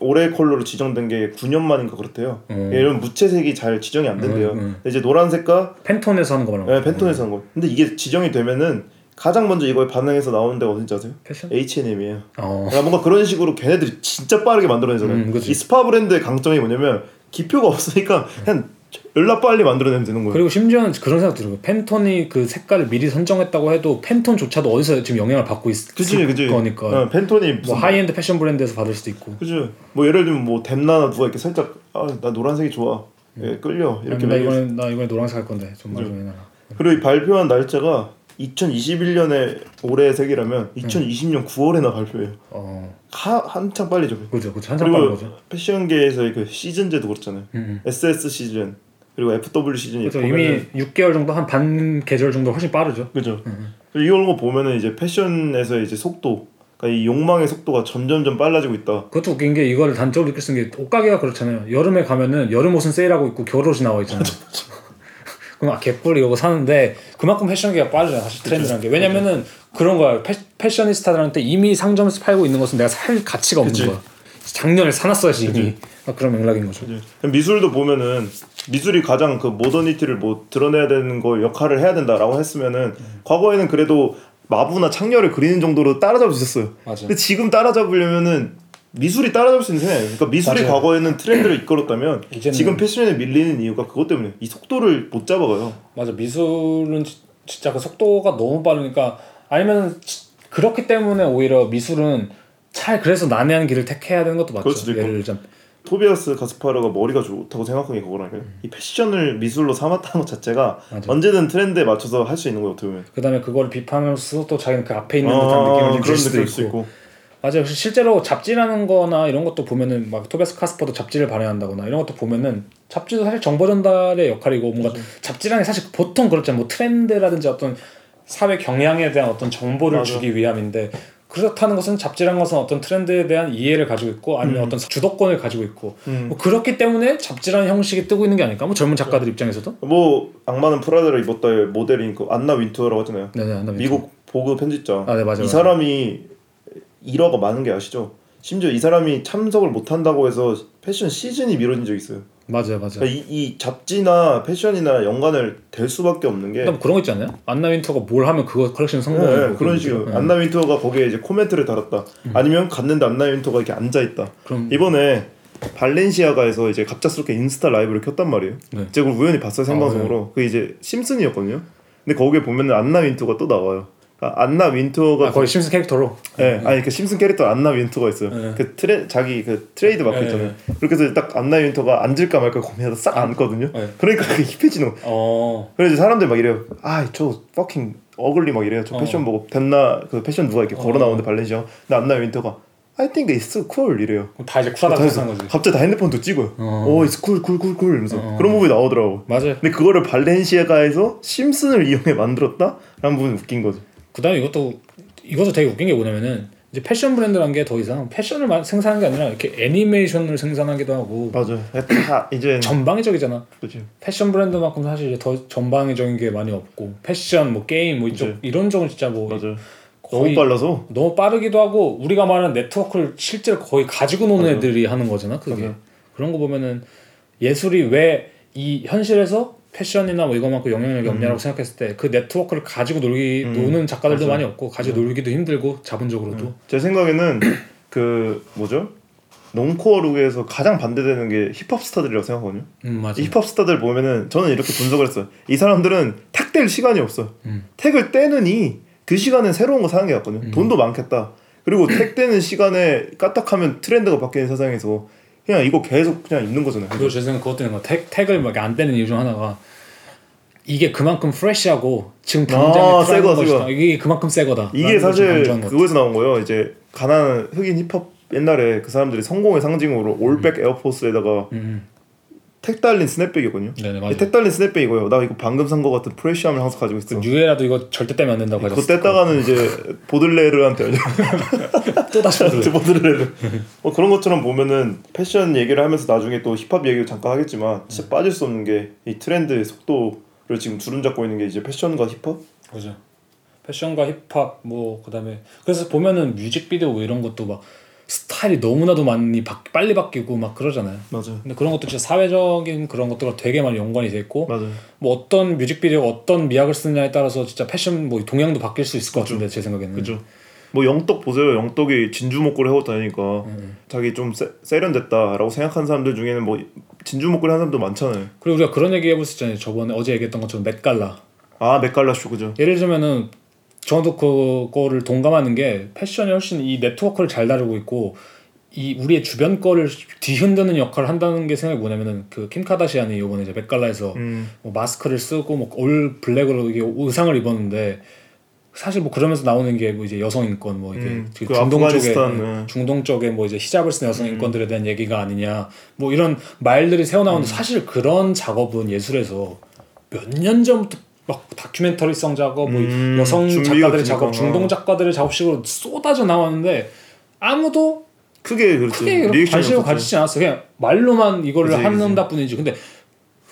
올해 컬러로 지정된 게 9년 만인가 그렇대요. 음. 이런 무채색이 잘 지정이 안 된대요. 음, 음. 이제 노란색과 팬톤에서 하는 거 말하는 네, 거. 팬톤에서 한 거. 근데 이게 지정이 되면은 가장 먼저 이거에 반응해서 나오는 데가 어딘지 아세요? 패션? H&M이에요. 어. 그러니까 뭔가 그런 식으로 걔네들이 진짜 빠르게 만들어내잖아요. 음. 이 스파 브랜드의 강점이 뭐냐면 기표가 없으니까 그냥 열라 빨리 만들어내면 되는 거예요. 그리고 심지어는 그런 생각 들어요. 팬톤이 그 색깔을 미리 선정했다고 해도 팬톤조차도 어디서 지금 영향을 받고 있을 그지 그지. 거니까. 어, 팬톤이 뭐 하이엔드 패션 브랜드에서 받을 수도 있고. 그지. 뭐 예를 들면 뭐 뎀나나 누가 이렇게 살짝 아 나 노란색이 좋아. 예, 끌려 이렇게 나 이번에 나 이번에 노란색 할 건데 좀말 좀 해놔라. 그리고 이 발표한 날짜가 2021년에 올해 색이라면 2020년 9월에나 발표해요. 어, 하, 한창 빨리죠. 그죠, 그죠. 한참 빠른 거죠. 패션계에서의 그 시즌제도 그렇잖아요. 음, 음. SS 시즌 그리고 FW 시즌이 그죠. 이미 6개월 정도 한 반 계절 정도 훨씬 빠르죠. 그죠. 음. 이런 거 보면은 이제 패션에서의 이제 속도, 그러니까 이 욕망의 속도가 점점점 빨라지고 있다. 그것도 웃긴 게 이거를 단적으로 느낄 수 있는 게 옷가게가 그렇잖아요. 여름에 가면은 여름 옷은 세일하고 있고 겨울 옷이 나와 있잖아요. 그럼 아 개뿔 이러고 사는데 그만큼 패션계가 빠르잖아 사실 트렌드라는 게. 왜냐면은 그런 거야. 패, 패셔니스타들한테 이미 상점에서 팔고 있는 것은 내가 살 가치가 없는 그치. 거야. 작년에 사놨어야지 이미. 막 그런 맥락인 거죠. 미술도 보면은 미술이 가장 그 모더니티를 뭐 드러내야 되는 거 역할을 해야 된다라고 했으면은 과거에는 그래도 마부나 창녀를 그리는 정도로 따라잡을 수 있었어요. 맞아 근데 지금 따라잡으려면은 미술이 따라잡을 수 있는 세상이에요. 그러니까 미술이 맞아요. 과거에는 트렌드를 이끌었다면 지금 패션에 밀리는 이유가 그것 때문에 이 속도를 못 잡아가요. 맞아 미술은 지- 진짜 그 속도가 너무 빠르니까 아니면 그렇기 때문에 오히려 미술은 잘 그래서 난해한 길을 택해야 되는 것도 맞죠 있고. 예를 들자면 토비아스 가스파르가 머리가 좋다고 생각한 게 그거라니까요. 이 패션을 미술로 삼았다는 것 자체가 음. 맞아. 언제든 트렌드에 맞춰서 할 수 있는 거예요. 어떻게 보면. 그다음에 그걸 비판으로서 또 자기는 그 앞에 있는 듯한 아, 느낌을 좀 그런 줄 수도 느낌일 있고 맞아요. 실제로 잡지라는 거나 이런 것도 보면은 막 토베스 카스퍼도 잡지를 발행한다거나 이런 것도 보면은 잡지도 사실 정보 전달의 역할이고 뭔가 잡지라는 게 사실 보통 그렇잖아요. 뭐 트렌드라든지 어떤 사회 경향에 대한 어떤 정보를 맞아. 주기 위함인데 그렇다는 것은 잡지라는 것은 어떤 트렌드에 대한 이해를 가지고 있고 아니면 어떤 주도권을 가지고 있고 음. 뭐 그렇기 때문에 잡지라는 형식이 뜨고 있는 게 아닐까? 뭐 젊은 작가들 입장에서도 뭐 악마는 프라다를 입었다의 모델인 그 안나 윈투어라고 하잖아요. 네네 안 미국 보그 편집자. 아, 네, 맞아요, 이 맞아요. 사람이 일화가 많은 게 아시죠? 심지어 이 사람이 참석을 못 한다고 해서 패션 시즌이 미뤄진 적이 있어요. 맞아요 맞아요. 그러니까 이, 이 잡지나 패션이나 연관을 될 수밖에 없는 게 그런 거 있지 않나요? 안나 윈터가 뭘 하면 그거 컬렉션 네, 성공하는 그런 식으로 안나 윈터가 거기에 이제 코멘트를 달았다. 아니면 갔는데 안나 윈터가 이렇게 앉아 있다. 그럼 이번에 발렌시아가에서 이제 갑작스럽게 인스타 라이브를 켰단 말이에요. 네. 제가 우연히 봤어요 생방송으로. 그 이제 심슨이었거든요. 근데 거기에 보면은 안나 윈터가 또 나와요. 아, 안나 윈터가 아, 거의 심슨 캐릭터로 예, 아니 그 심슨 캐릭터 안나 윈터가 있어요. 네. 그 트레 자기 그 트레이드 마크 네, 있잖아요. 그렇게 해서 딱 안나 윈터가 앉을까 말까 고민하다 싹 앉거든요. 네. 그러니까 그게 힙해지는 거. 어 그래서 사람들 막 이래요. 아, 저 fucking ugly 막 이래요. 저 어. 패션 보고 됐나 그 패션 누가 이렇게 걸어 나오는데 발렌시아. 근데 안나 윈터가 I think it's so cool 이래요. 다 이제 쿨하다고 다 생각한 거지. 갑자기 다 핸드폰도 찍어요. 어. 오, it's cool, cool, cool, cool 이러면서 어. 그런 부분이 나오더라고. 맞아요. 근데 그거를 발렌시아가에서 심슨을 이용해 만들었다라는 부분이 웃긴 거죠. 그다음에 이것도 이것도 되게 웃긴 게 뭐냐면은 이제 패션 브랜드라는 게더 이상 패션을 만- 생산하는 게 아니라 이렇게 애니메이션을 생산하기도 하고 맞아요. 다 이제 전방위적이잖아. 그죠. 패션 브랜드만큼 사실 이제 더 전방위적인 게 많이 없고 패션 뭐 게임 뭐 이쪽 그치. 이런 쪽은 진짜 뭐 맞아요. 거의 너무 빨라서 너무 빠르기도 하고 우리가 말하는 네트워크를 실제로 거의 가지고 노는 맞아. 애들이 하는 거잖아 그게 맞아. 그런 거 보면은 예술이 왜 이 현실에서 패션이나 뭐 이거만큼 영향력이 없냐라고 생각했을 때 그 네트워크를 가지고 놀기 음, 노는 작가들도 맞아요. 많이 없고 가지고 놀기도 힘들고 자본적으로도 제 생각에는 그 뭐죠? normcore 룩에서 가장 반대되는 게 힙합 스타들이라고 생각하거든요. 음 맞아 이 힙합 스타들 보면은 저는 이렇게 분석을 했어요. 이 사람들은 택 뗄 시간이 없어요. 음. 택을 떼느니 그 시간에 새로운 거 사는 게 낫거든요. 돈도 많겠다. 그리고 택 떼는 시간에 까딱하면 트렌드가 바뀌는 세상에서 그냥 이거 계속 그냥 입는 거잖아요. 그리고 제 생각 그것도 있는 거 택, 택을 막 안 떼는 이유 중 하나가 이게 그만큼 fresh하고 지금 당장에 아, 새 거, 것이다. 새거. 이게 그만큼 새 거다 이게 사실. 그거에서 나온 거예요. 이제 가난한 흑인 힙합 옛날에 그 사람들이 성공의 상징으로 올백 에어포스에다가 음, 택 달린 스냅백이거든요. 네네 이 맞아 택 달린 스냅백이고요. 나 이거 방금 산 거 같은 fresh함을 항상 가지고 있어. 그 뉴에라도 이거 절대 떼면 안 된다고 그거 떼다가는 이제 보들레르한테 또 다시 보여줘. 보들레르. 뭐 그런 것처럼 보면은 패션 얘기를 하면서 나중에 또 힙합 얘기를 잠깐 하겠지만 진짜 빠질 수 없는 게 이 트렌드의 속도를 지금 주름 잡고 있는 게 이제 패션과 힙합. 맞아. 패션과 힙합 뭐 그다음에 그래서 보면은 뮤직비디오 뭐 이런 것도 막 스타일이 너무나도 많이 바, 빨리 바뀌고 막 그러잖아요. 맞아요. 근데 그런 것도 진짜 사회적인 그런 것들과 되게 많이 연관이 돼 있고 맞아요. 뭐 어떤 뮤직비디오 어떤 미학을 쓰느냐에 따라서 진짜 패션 뭐 동향도 바뀔 수 있을 것 같은데 제 생각에는. 그죠. 뭐 영떡 보세요. 영떡이 진주 목걸이 하고 다니니까 음. 자기 좀 세, 세련됐다라고 생각하는 사람들 중에는 뭐 진주 목걸이 하는 사람도 많잖아요. 그리고 우리가 그런 얘기 해볼 수 있잖아요. 저번에 어제 얘기했던 것처럼 맷갈라. 아 맥갈라 쇼 그죠. 예를 들면은 저도 그거를 동감하는 게 패션이 훨씬 이 네트워크를 잘 다루고 있고 이 우리의 주변 거를 뒤흔드는 역할을 한다는 게 생각이 뭐냐면은 그 킴 카다시안이 이번에 이제 맥갈라에서 음. 뭐 마스크를 쓰고 뭐 올 블랙으로 이게 의상을 입었는데 사실 뭐 그러면서 나오는 게 뭐 이제 여성 인권 뭐 이게 음, 그그 중동 쪽에 네. 음. 중동 쪽에 뭐 이제 히잡을 쓴 여성 인권들에 대한 얘기가 아니냐 뭐 이런 말들이 새어 나오는데 음. 사실 그런 작업은 예술에서 몇 년 전부터 막 다큐멘터리성 작업, 뭐 음, 여성 작가들의. 작업, 중동 작가들의 작업식으로 쏟아져 나왔는데 아무도 크게 그렇죠. 크게 관심을. 가지지 않았어. 그냥 말로만 이거를 그치, 한다 뿐이지. 근데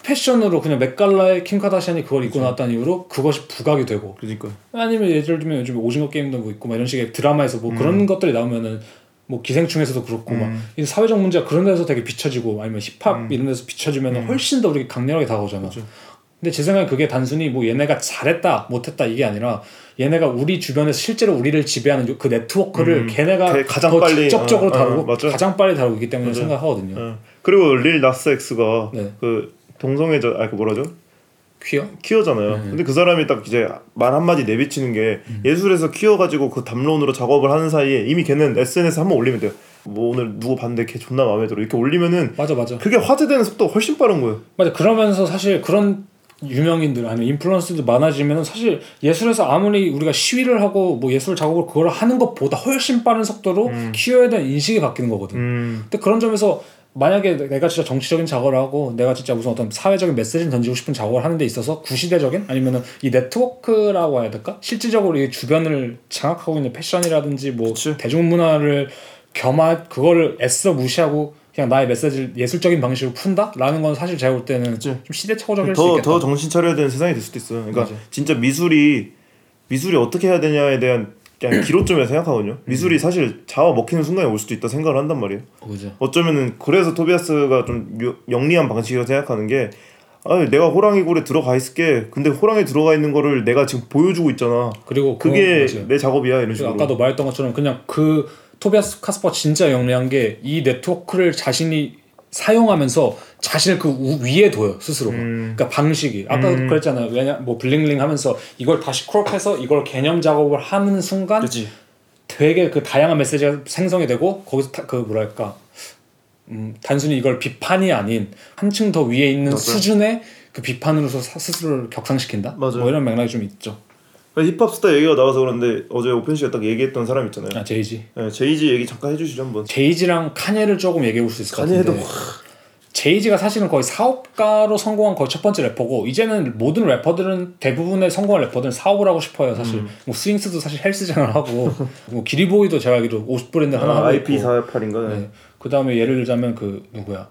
패션으로 그냥 맥갈라의 킴 카다시안이 그걸 입고 나왔다는 이유로 그것이 부각이 되고 그러니까. 아니면 예를 들면 요즘 오징어 게임도 뭐 있고 막 이런 식의 드라마에서 뭐 음. 그런 것들이 나오면은 뭐 기생충에서도 그렇고 막 이 사회적 문제가 그런 데서 되게 비춰지고 아니면 힙합 이런 데서 비춰지면은 훨씬 더 우리가 강렬하게 다가오잖아. 음. 그렇죠. 근데 제 생각에 그게 단순히 뭐 얘네가 잘했다 못했다 이게 아니라 얘네가 우리 주변에서 실제로 우리를 지배하는 요- 그 네트워크를 음. 걔네가 게- 가장 더 빨리- 직접적으로 어, 어, 다루고 맞죠. 가장 빨리 다루고 있기 때문에 맞아요. 생각하거든요. 어. 그리고 릴 나스 엑스가 네. 그 동성애자 아 그 뭐라죠? 퀴어? 퀴어잖아요. 근데 그 사람이 딱 이제 말 한마디 내비치는 게 예술에서 퀴어 가지고 그 담론으로 작업을 하는 사이에 이미 걔는 SNS 한번 올리면 돼요. 뭐 오늘 누구 봤는데 걔 존나 마음에 들어 이렇게 올리면은 맞아 맞아. 그게 화제되는 속도가 훨씬 빠른 거예요. 맞아 그러면서 사실 그런 유명인들 아니면 인플루언서들 많아지면 사실 예술에서 아무리 우리가 시위를 하고 뭐 예술 작업을 그걸 하는 것보다 훨씬 빠른 속도로 퀴어에 대한 인식이 바뀌는 거거든. 음. 근데 그런 점에서 만약에 내가 진짜 정치적인 작업을 하고 내가 진짜 무슨 어떤 사회적인 메시지를 던지고 싶은 작업을 하는 데 있어서 구시대적인 아니면은 이 네트워크라고 해야 될까? 실질적으로 이 주변을 장악하고 있는 패션이라든지 뭐 그치. 대중문화를 겸한 그거를 애써 무시하고 그냥 나의 메시지를 예술적인 방식으로 푼다라는 건 사실 제가 볼 때는 그치. 좀 시대착오적일 수 더, 있겠다. 더 정신 차려야 되는 세상이 될 수도 있어요. 그러니까 맞아. 진짜 미술이 미술이 어떻게 해야 되냐에 대한 그냥 기로점이라 생각하거든요. 미술이 사실 자아 먹히는 순간이 올 수도 있다 생각을 한단 말이에요. 그죠. 어쩌면은 그래서 토비아스가 좀 유- 영리한 방식이라고 생각하는 게 아, 내가 호랑이 굴에 들어가 있을게. 근데 호랑이 들어가 있는 거를 내가 지금 보여주고 있잖아. 그리고 그게. 내 작업이야 이런 식으로. 아까도 말했던 것처럼 그냥 그 토비아스 카스퍼 진짜 영리한 게 이 네트워크를 자신이 사용하면서 자신을 그 우- 위에 둬요 스스로. 음. 그러니까 방식이 아까도 그랬잖아요. 왜냐 뭐 bling bling 하면서 이걸 다시 crop해서 이걸 개념 작업을 하는 순간 그렇지. 되게 그 다양한 메시지가 생성이 되고 거기서 타, 그 뭐랄까 음, 단순히 이걸 비판이 아닌 한층 더 위에 있는 맞아요. 수준의 그 비판으로서 사- 스스로를 격상시킨다. 맞아요. 뭐 이런 맥락이 좀 있죠. 힙합 스타 얘기가 나와서 그런데 어제 오펜 씨가 딱 얘기했던 사람 있잖아요. 아 제이지. 네, 제이지 얘기 잠깐 해주시죠 한번. 제이지랑 카니에를 조금 얘기해 볼 수 있을 것 같은데 제이지가 사실은 거의 사업가로 성공한 거의 첫 번째 래퍼고 이제는 모든 래퍼들은 대부분의 성공한 래퍼들은 사업을 하고 싶어요 사실 음. 뭐 스윙스도 사실 헬스장을 하고 뭐 기리보이도 제가 알기로 옷 브랜드 하나 아, 하고 IP 있고 48인가? 네. 그 다음에 예를 들자면 그 누구야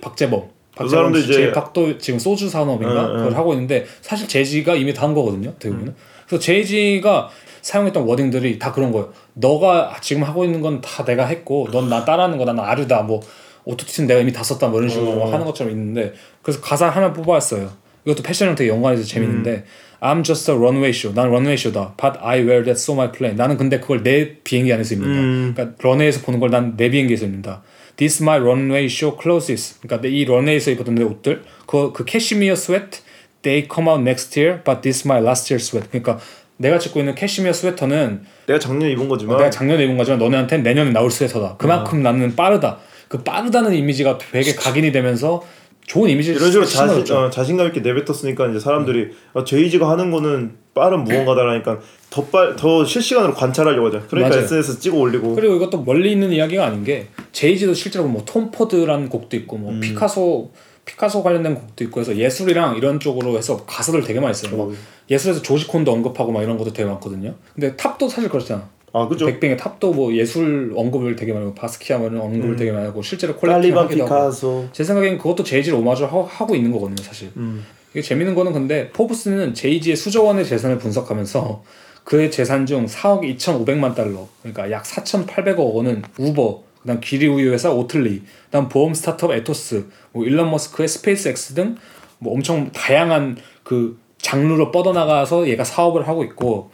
박재범 그 박재범 사람도 이제- 제이팍도 지금 소주 산업인가 응, 응. 그걸 하고 있는데 사실 제이지가 이미 다 한 거거든요 어떻게 보면 그래서 제이지가 사용했던 wording들이 다 그런 거예요 너가 지금 하고 있는 건 다 내가 했고 넌 나 따라하는 거다 너 아류다 뭐 오토튠 내가 이미 다 썼다 뭐 이런 식으로 어. 하는 것처럼 있는데 그래서 가사 하나 뽑아왔어요. 이것도 패션이랑 되게 연관해서 재밌는데 I'm just a runway show. 난 runway show다. But I wear that on my plane. 나는 근데 그걸 내 비행기 안에서 입는다. 음. 그러니까 런웨이에서 보는 걸 난 내 비행기에서 입는다. This my runway show clothes. 그러니까 내 이 런웨이에서 입었던 내 옷들 그, 그 cashmere sweat they come out next year but this my last year sweat. 그러니까 내가 입고 있는 캐시미어 스웨터는 내가 작년에 입은 거지만 내가 작년에 입은 거지만 너네한테는 내년에 나올 스웨터다. 그만큼 나는 빠르다. 그 빠르다는 이미지가 되게 각인이 되면서 좋은 이미지를 이런 식으로. 자신, 어, 자신감 있게 내뱉었으니까 이제 사람들이 어, 제이지가 하는 거는 빠른 무언가다라니까 더 빨 더 실시간으로 관찰하려고 하죠. 그러니까 맞아요. SNS 찍어 올리고 그리고 이것도 멀리 있는 이야기가 아닌 게 제이지도 실제로 뭐 톰 포드라는 곡도 있고 뭐 음. 피카소 피카소 관련된 곡도 있고 해서 예술이랑 이런 쪽으로 해서 가사들 되게 많이 써요. 막 어. 예술에서 조지 콘도 언급하고 막 이런 것도 되게 많거든요. 근데 탑도 사실 그렇잖아. 아 그죠. 빅뱅의 탑도 뭐 예술 언급을 되게 많이 하고 바스키아 뭐 이런 언급을 되게 많이 하고 실제로 collecting 음. 하기도 하고. 제 생각엔 그것도 제이지를 오마주 하고, 하고 있는 거거든요, 사실. 음. 이게 재밌는 거는 근데 포브스는 제이지의 수조 원의 재산을 분석하면서 그의 재산 중 4억 2,500만 달러, 그러니까 약 4,800억 원은 우버, 그다음 귀리 우유 회사 오틀리, 그다음 보험 스타트업 에토스, 뭐 일론 머스크의 스페이스X 등 뭐 엄청 다양한 그 장르로 뻗어나가서 얘가 사업을 하고 있고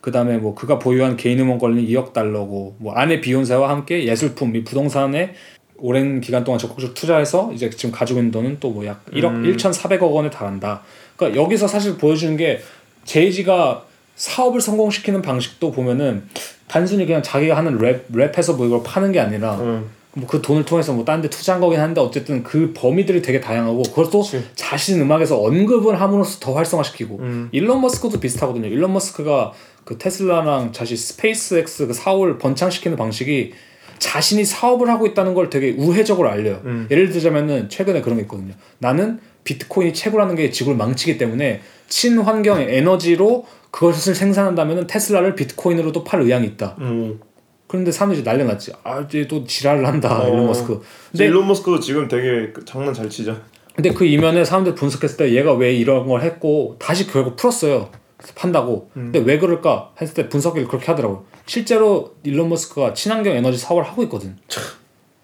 그 다음에 뭐 그가 보유한 개인 음원 권리는 2억 달러고 뭐 아내 비욘세와 함께 예술품 및 부동산에 오랜 기간 동안 적극적으로 투자해서 이제 지금 가지고 있는 돈은 또 뭐 약 1억 1,400억 원에 달한다. 그러니까 여기서 사실 보여주는 게 제이지가 사업을 성공시키는 방식도 보면은 단순히 그냥 자기가 하는 랩 랩해서 뭐 이걸 파는 게 아니라 음. 뭐 그 돈을 통해서 뭐 딴 데 투자한 거긴 한데 어쨌든 그 범위들이 되게 다양하고 그것도 자신 음악에서 언급을 함으로써 더 활성화시키고 음. 일론 머스크도 비슷하거든요. 일론 머스크가 그 테슬라랑 자신 스페이스X 그 사업을 번창시키는 방식이 자신이 사업을 하고 있다는 걸 되게 우회적으로 알려요. 음. 예를 들자면은 최근에 그런 게 있거든요. 나는 비트코인이 최고라는 게 지구를 망치기 때문에 친환경 에너지로 그것을 생산한다면은 테슬라를 비트코인으로도 팔 의향이 있다. 음. 그런데 사람들이 난리 났지. 아, 이제 또 지랄을 한다. 어. 일론 머스크. 근데 일론 머스크도 지금 되게 그 장난 잘 치죠. 근데 그 이면에 사람들 분석했을 때 얘가 왜 이런 걸 했고 다시 결국 풀었어요. 판다고. 음. 근데 왜 그럴까 했을 때 분석을 그렇게 하더라고요. 실제로 일론 머스크가 친환경 에너지 사업을 하고 있거든.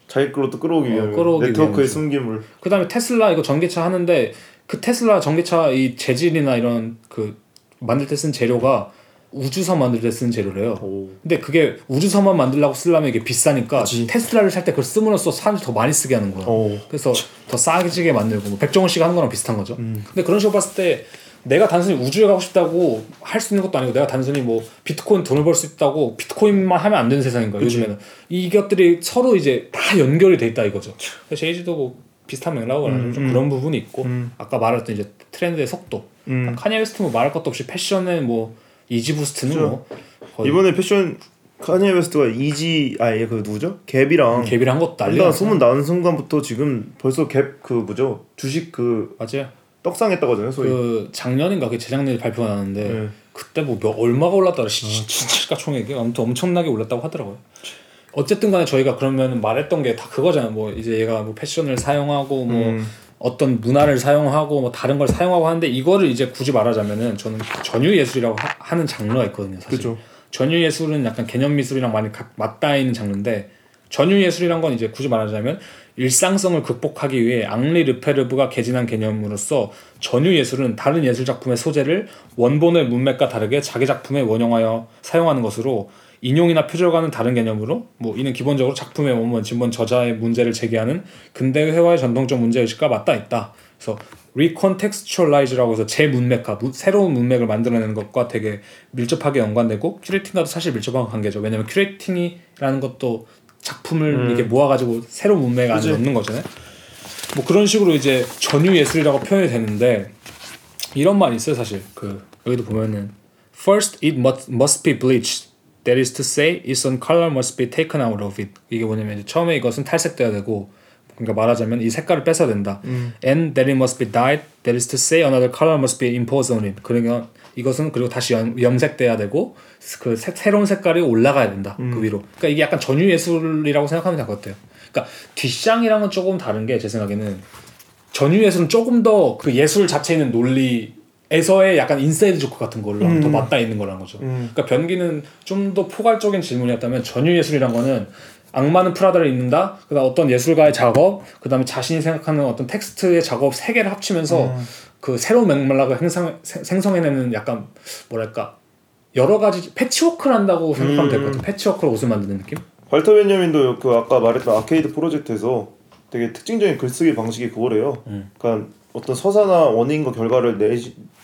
자기 걸로 또 끌어오기 어, 위해 끌어오기 네트워크의. 숨김을. 그다음에 테슬라 이거 전기차 하는데 그 테슬라 전기차 이 재질이나 이런 그 만들 때 쓴 재료가 우주선 만들 때 쓴 재료래요. 오. 근데 그게 우주선만 만들려고 쓰려면 이게 비싸니까 그치. 테슬라를 살 때 그걸 씀으로써 사람들이 더 많이 쓰게 하는 거야. 오. 그래서 더 싸지게 만들고 뭐 백종원 씨가 하는 거랑 비슷한 거죠. 근데 그런 식으로 봤을 때 내가 단순히 우주에 가고 싶다고 할 수 있는 것도 아니고 내가 단순히 뭐 비트코인 돈을 벌 수 있다고 비트코인만 하면 안 되는 세상인 거야 요즘에는 이것들이 서로 이제 다 연결이 돼 있다 이거죠. 그래서 제이지도 뭐 비슷한 맥락을 가지고 좀 그런 부분이 있고 음. 아까 말했던 이제 트렌드의 속도. 음. 카니에 웨스트 뭐 말할 것도 없이 패션의 뭐 Yeezy Boost는 그죠. 뭐 이번에 패션 카니에 웨스트가 Yeezy 아예 그 누구죠? Gap이랑 Gap이랑 한 것도 난리 났어. 소문 나는 순간부터 지금 벌써 갭 그 뭐죠? 주식 그 맞아요. 떡상했다고 하잖아요. 소위. 그 작년인가 그 재작년에 발표가 나는데 네. 그때 뭐 몇, 얼마가 올랐더라 시- 시가총액이 아무튼 엄청나게 올랐다고 하더라고요. 어쨌든 간에 저희가 그러면 말했던 게 다 그거잖아요. 뭐 이제 얘가 뭐 패션을 사용하고 뭐 음. 어떤 문화를 사용하고 뭐 다른 걸 사용하고 하는데 이거를 이제 굳이 말하자면은 저는 전유 예술이라고 하, 는 장르가 있거든요. 사실. 그죠. 전유 예술은 약간 개념 미술이랑 많이 가- 맞닿아 있는 장르인데 전유 예술이란 건 이제 굳이 말하자면 일상성을 극복하기 위해 앙리 르페르브가 개진한 개념으로서 전유 예술은 다른 예술 작품의 소재를 원본의 문맥과 다르게 자기 작품에 원용하여 사용하는 것으로 인용이나 표절과는 다른 개념으로 뭐 이는 기본적으로 작품의 원본 진본 저자의 문제를 제기하는 근대 회화의 전통적 문제 의식과 맞닿아 있다. 그래서 recontextualize라고 해서 재문맥화, 무- 새로운 문맥을 만들어내는 것과 되게 밀접하게 연관되고 curating과도 사실 밀접한 관계죠. 왜냐면 curating이라는 것도 작품을 이게 모아가지고 새로운 문맥 안에. 넣는 거잖아요. 뭐 그런 식으로 이제 전유 예술이라고 표현이 되는데 이런 말이 있어요 사실 그 여기도 보면은 first it must, must be bleached that is to say its own color must be taken out of it. 이게 뭐냐면 처음에 이것은 탈색돼야 되고 그러니까 말하자면 이 색깔을 뺏어야 된다. and that it must be dyed that is to say another color must be imposed on it. 그러니까 이것은 그리고 다시 염, 염색돼야 되고 그 색, 새로운 색깔이 올라가야 된다 그 위로. 그러니까 이게 약간 전유 예술이라고 생각하면 될 것 같아요. 그러니까 뒤샹이랑은 조금 다른 게 제 생각에는 전유 예술은 조금 더 그 예술 자체에 있는 논리 에서의 약간 inside joke 같은 걸로 더 맞닿아 있는 거라는 거죠. 그러니까 변기는 좀 더 포괄적인 질문이었다면 전유 예술이란 거는 악마는 프라다를 입는다. 그다음 어떤 예술가의 작업, 그다음에 자신이 생각하는 어떤 텍스트의 작업 세 개를 합치면서 그 새로운 맥락을 행상, 생- 생성해내는 약간 뭐랄까 여러 가지 패치워크를 한다고 생각하면 될 것 같아요. 패치워크로 옷을 만드는 느낌? 발터 베냐민도 그 아까 말했던 아케이드 프로젝트에서 되게 특징적인 글쓰기 방식이 그거래요. 음. 그러니까 어떤 서사나 원인과 결과를 내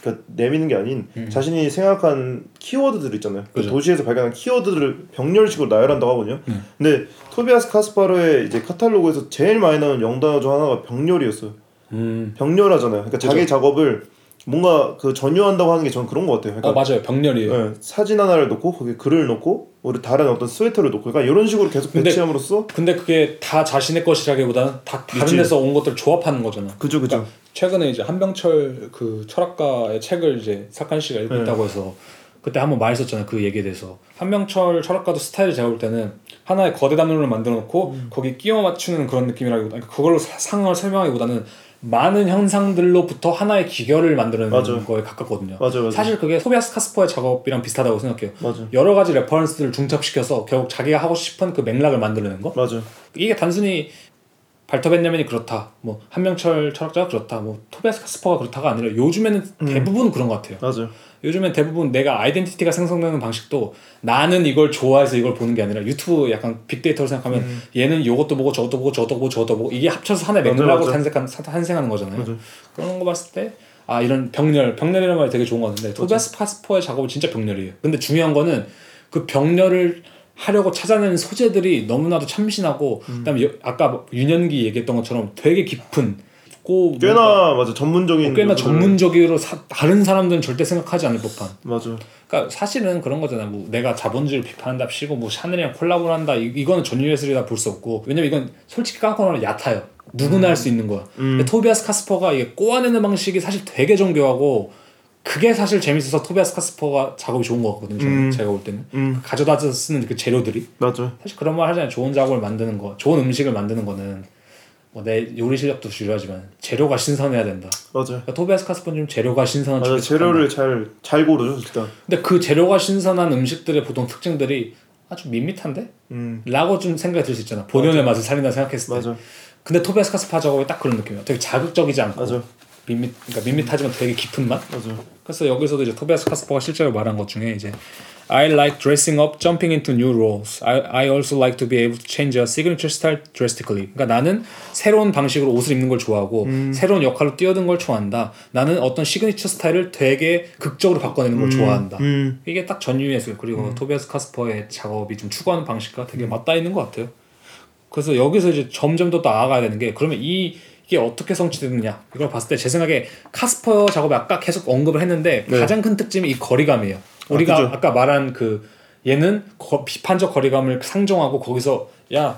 그러니까 내미는 게 아닌 자신이 생각한 키워드들 있잖아요. 그 음. 그죠. 도시에서 발견한 키워드들을 병렬식으로 나열한다고 하거든요. 음. 근데 토비아스 카스파르의 이제 카탈로그에서 제일 많이 나오는 영단어 중 하나가 병렬이었어요. 음. 병렬하잖아요. 그러니까 자기 작업을 뭔가 그 전유한다고 하는 게 저는 그런 것 같아요. 그러니까 어 맞아요. 병렬이에요. 예, 사진 하나를 놓고 거기에 글을 놓고 우리 다른 어떤 스웨터를 놓고 그러니까 이런 식으로 계속 근데- 배치함으로써 근데 그게 다 자신의 것이라기보다는 다 다른 그치. 데서 온 것들 조합하는 거잖아. 그죠 그죠 그러니까 최근에 이제 한병철 그 철학가의 책을 이제 사칸 씨가 읽고 네. 있다고 해서 그때 한번 말했었잖아요 그 얘기에 대해서 한병철 철학가도 스타일이 제가 볼 때는 하나의 거대 담론을 만들어 놓고 거기 끼워 맞추는 그런 느낌이라기보다 그러니까 그걸로 사- 상황을 설명하기보다는 많은 현상들로부터 하나의 귀결을 만드는 맞아요. 거에 가깝거든요. 맞아 맞아 사실 그게 토비아스 카스퍼의 작업이랑 비슷하다고 생각해요. 맞아 여러 가지 reference들을 중첩시켜서 결국 자기가 하고 싶은 그 맥락을 만들어내는 거. 맞아 이게 단순히 발터 벤야민이 그렇다, 뭐 한병철 철학자가 그렇다, 뭐 토비아스 카스퍼가 그렇다가 아니라 요즘에는 대부분 그런 것 같아요. 맞아 요즘엔 대부분 내가 아이덴티티가 생성되는 방식도 나는 이걸 좋아해서 이걸 보는 게 아니라 유튜브 약간 빅데이터로 생각하면 얘는 이것도 보고 저것도 보고 저것도 보고 저것도 보고 이게 합쳐서 하나의 맥락으로. 탄생한, 탄생하는 거잖아요. 맞아 그런 거 봤을 때 아 이런 병렬 병렬이라는 말이 되게 좋은 거 같은데 토비아스 카스퍼의 작업은 진짜 병렬이에요. 근데 중요한 거는 그 병렬을 하려고 찾아내는 소재들이 너무나도 참신하고 음. 그다음에 여- 아까 윤현기 얘기했던 것처럼 되게 깊은 고 꽤나 맞아 전문적인 뭐 꽤나 전문적으로 사- 다른 사람들은 절대 생각하지 않을 법한 맞아 그러니까 사실은 그런 거잖아. 뭐 내가 자본주의를 비판한답시고 뭐 샤넬이랑 콜라보를 한다. 이, 이거는 전유예술이다 볼 수 없고 왜냐면 이건 솔직히 말하면 얕아요. 누구나 할수 있는 거야. 근데 토비아스 카스퍼가 이게 꼬아내는 방식이 사실 되게 정교하고 그게 사실 재밌어서 토비아스 카스퍼가 작업이 좋은 거 같거든요. 음. 제가 볼 때는 음 가져다 쓰는 그 재료들이 맞아 사실 그런 말 하잖아요. 좋은 작업을 만드는 거, 좋은 음식을 만드는 거는 뭐 내 요리 실력도 중요하지만 재료가 신선해야 된다. 맞아 그러니까 토비아스 카스퍼는 좀 재료가 신선한 맞아 재료를 잘 잘 고르죠 일단 근데 그 재료가 신선한 음식들의 보통 특징들이 아주 밋밋한데? 음 라고 좀 생각이 들 수 있잖아. 본연의 맛을 살린다 생각했을 때. 맞아 근데 토비아스 카스파 작업이 딱 그런 느낌이야. 되게 자극적이지 않고 맞아 밋밋, 그러니까 밋밋하지만 되게 깊은 맛. 맞아 그래서 여기서도 이제 토비아스 카스퍼가 실제로 말한 것 중에 이제 I like dressing up, jumping into new roles. I, I also like to be able to change a signature style drastically. 그러니까 나는 새로운 방식으로 옷을 입는 걸 좋아하고 새로운 역할로 뛰어든 걸 좋아한다. 나는 어떤 시그니처 스타일을 되게 극적으로 바꿔내는 걸 좋아한다. 음 이게 딱 전유예술 그리고 토비아스 카스퍼의 작업이 좀 추구하는 방식과 되게 맞닿아 있는 것 같아요. 그래서 여기서 이제 점점 더 나아가야 되는 게 그러면 이 이게 어떻게 성취되느냐 이걸 봤을 때 제 생각에 카스퍼 작업에 아까 계속 언급을 했는데 네. 가장 큰 특징이 이 거리감이에요. 우리가 그죠. 아, 까 말한 그 얘는 거- 비판적 거리감을 상정하고 거기서 야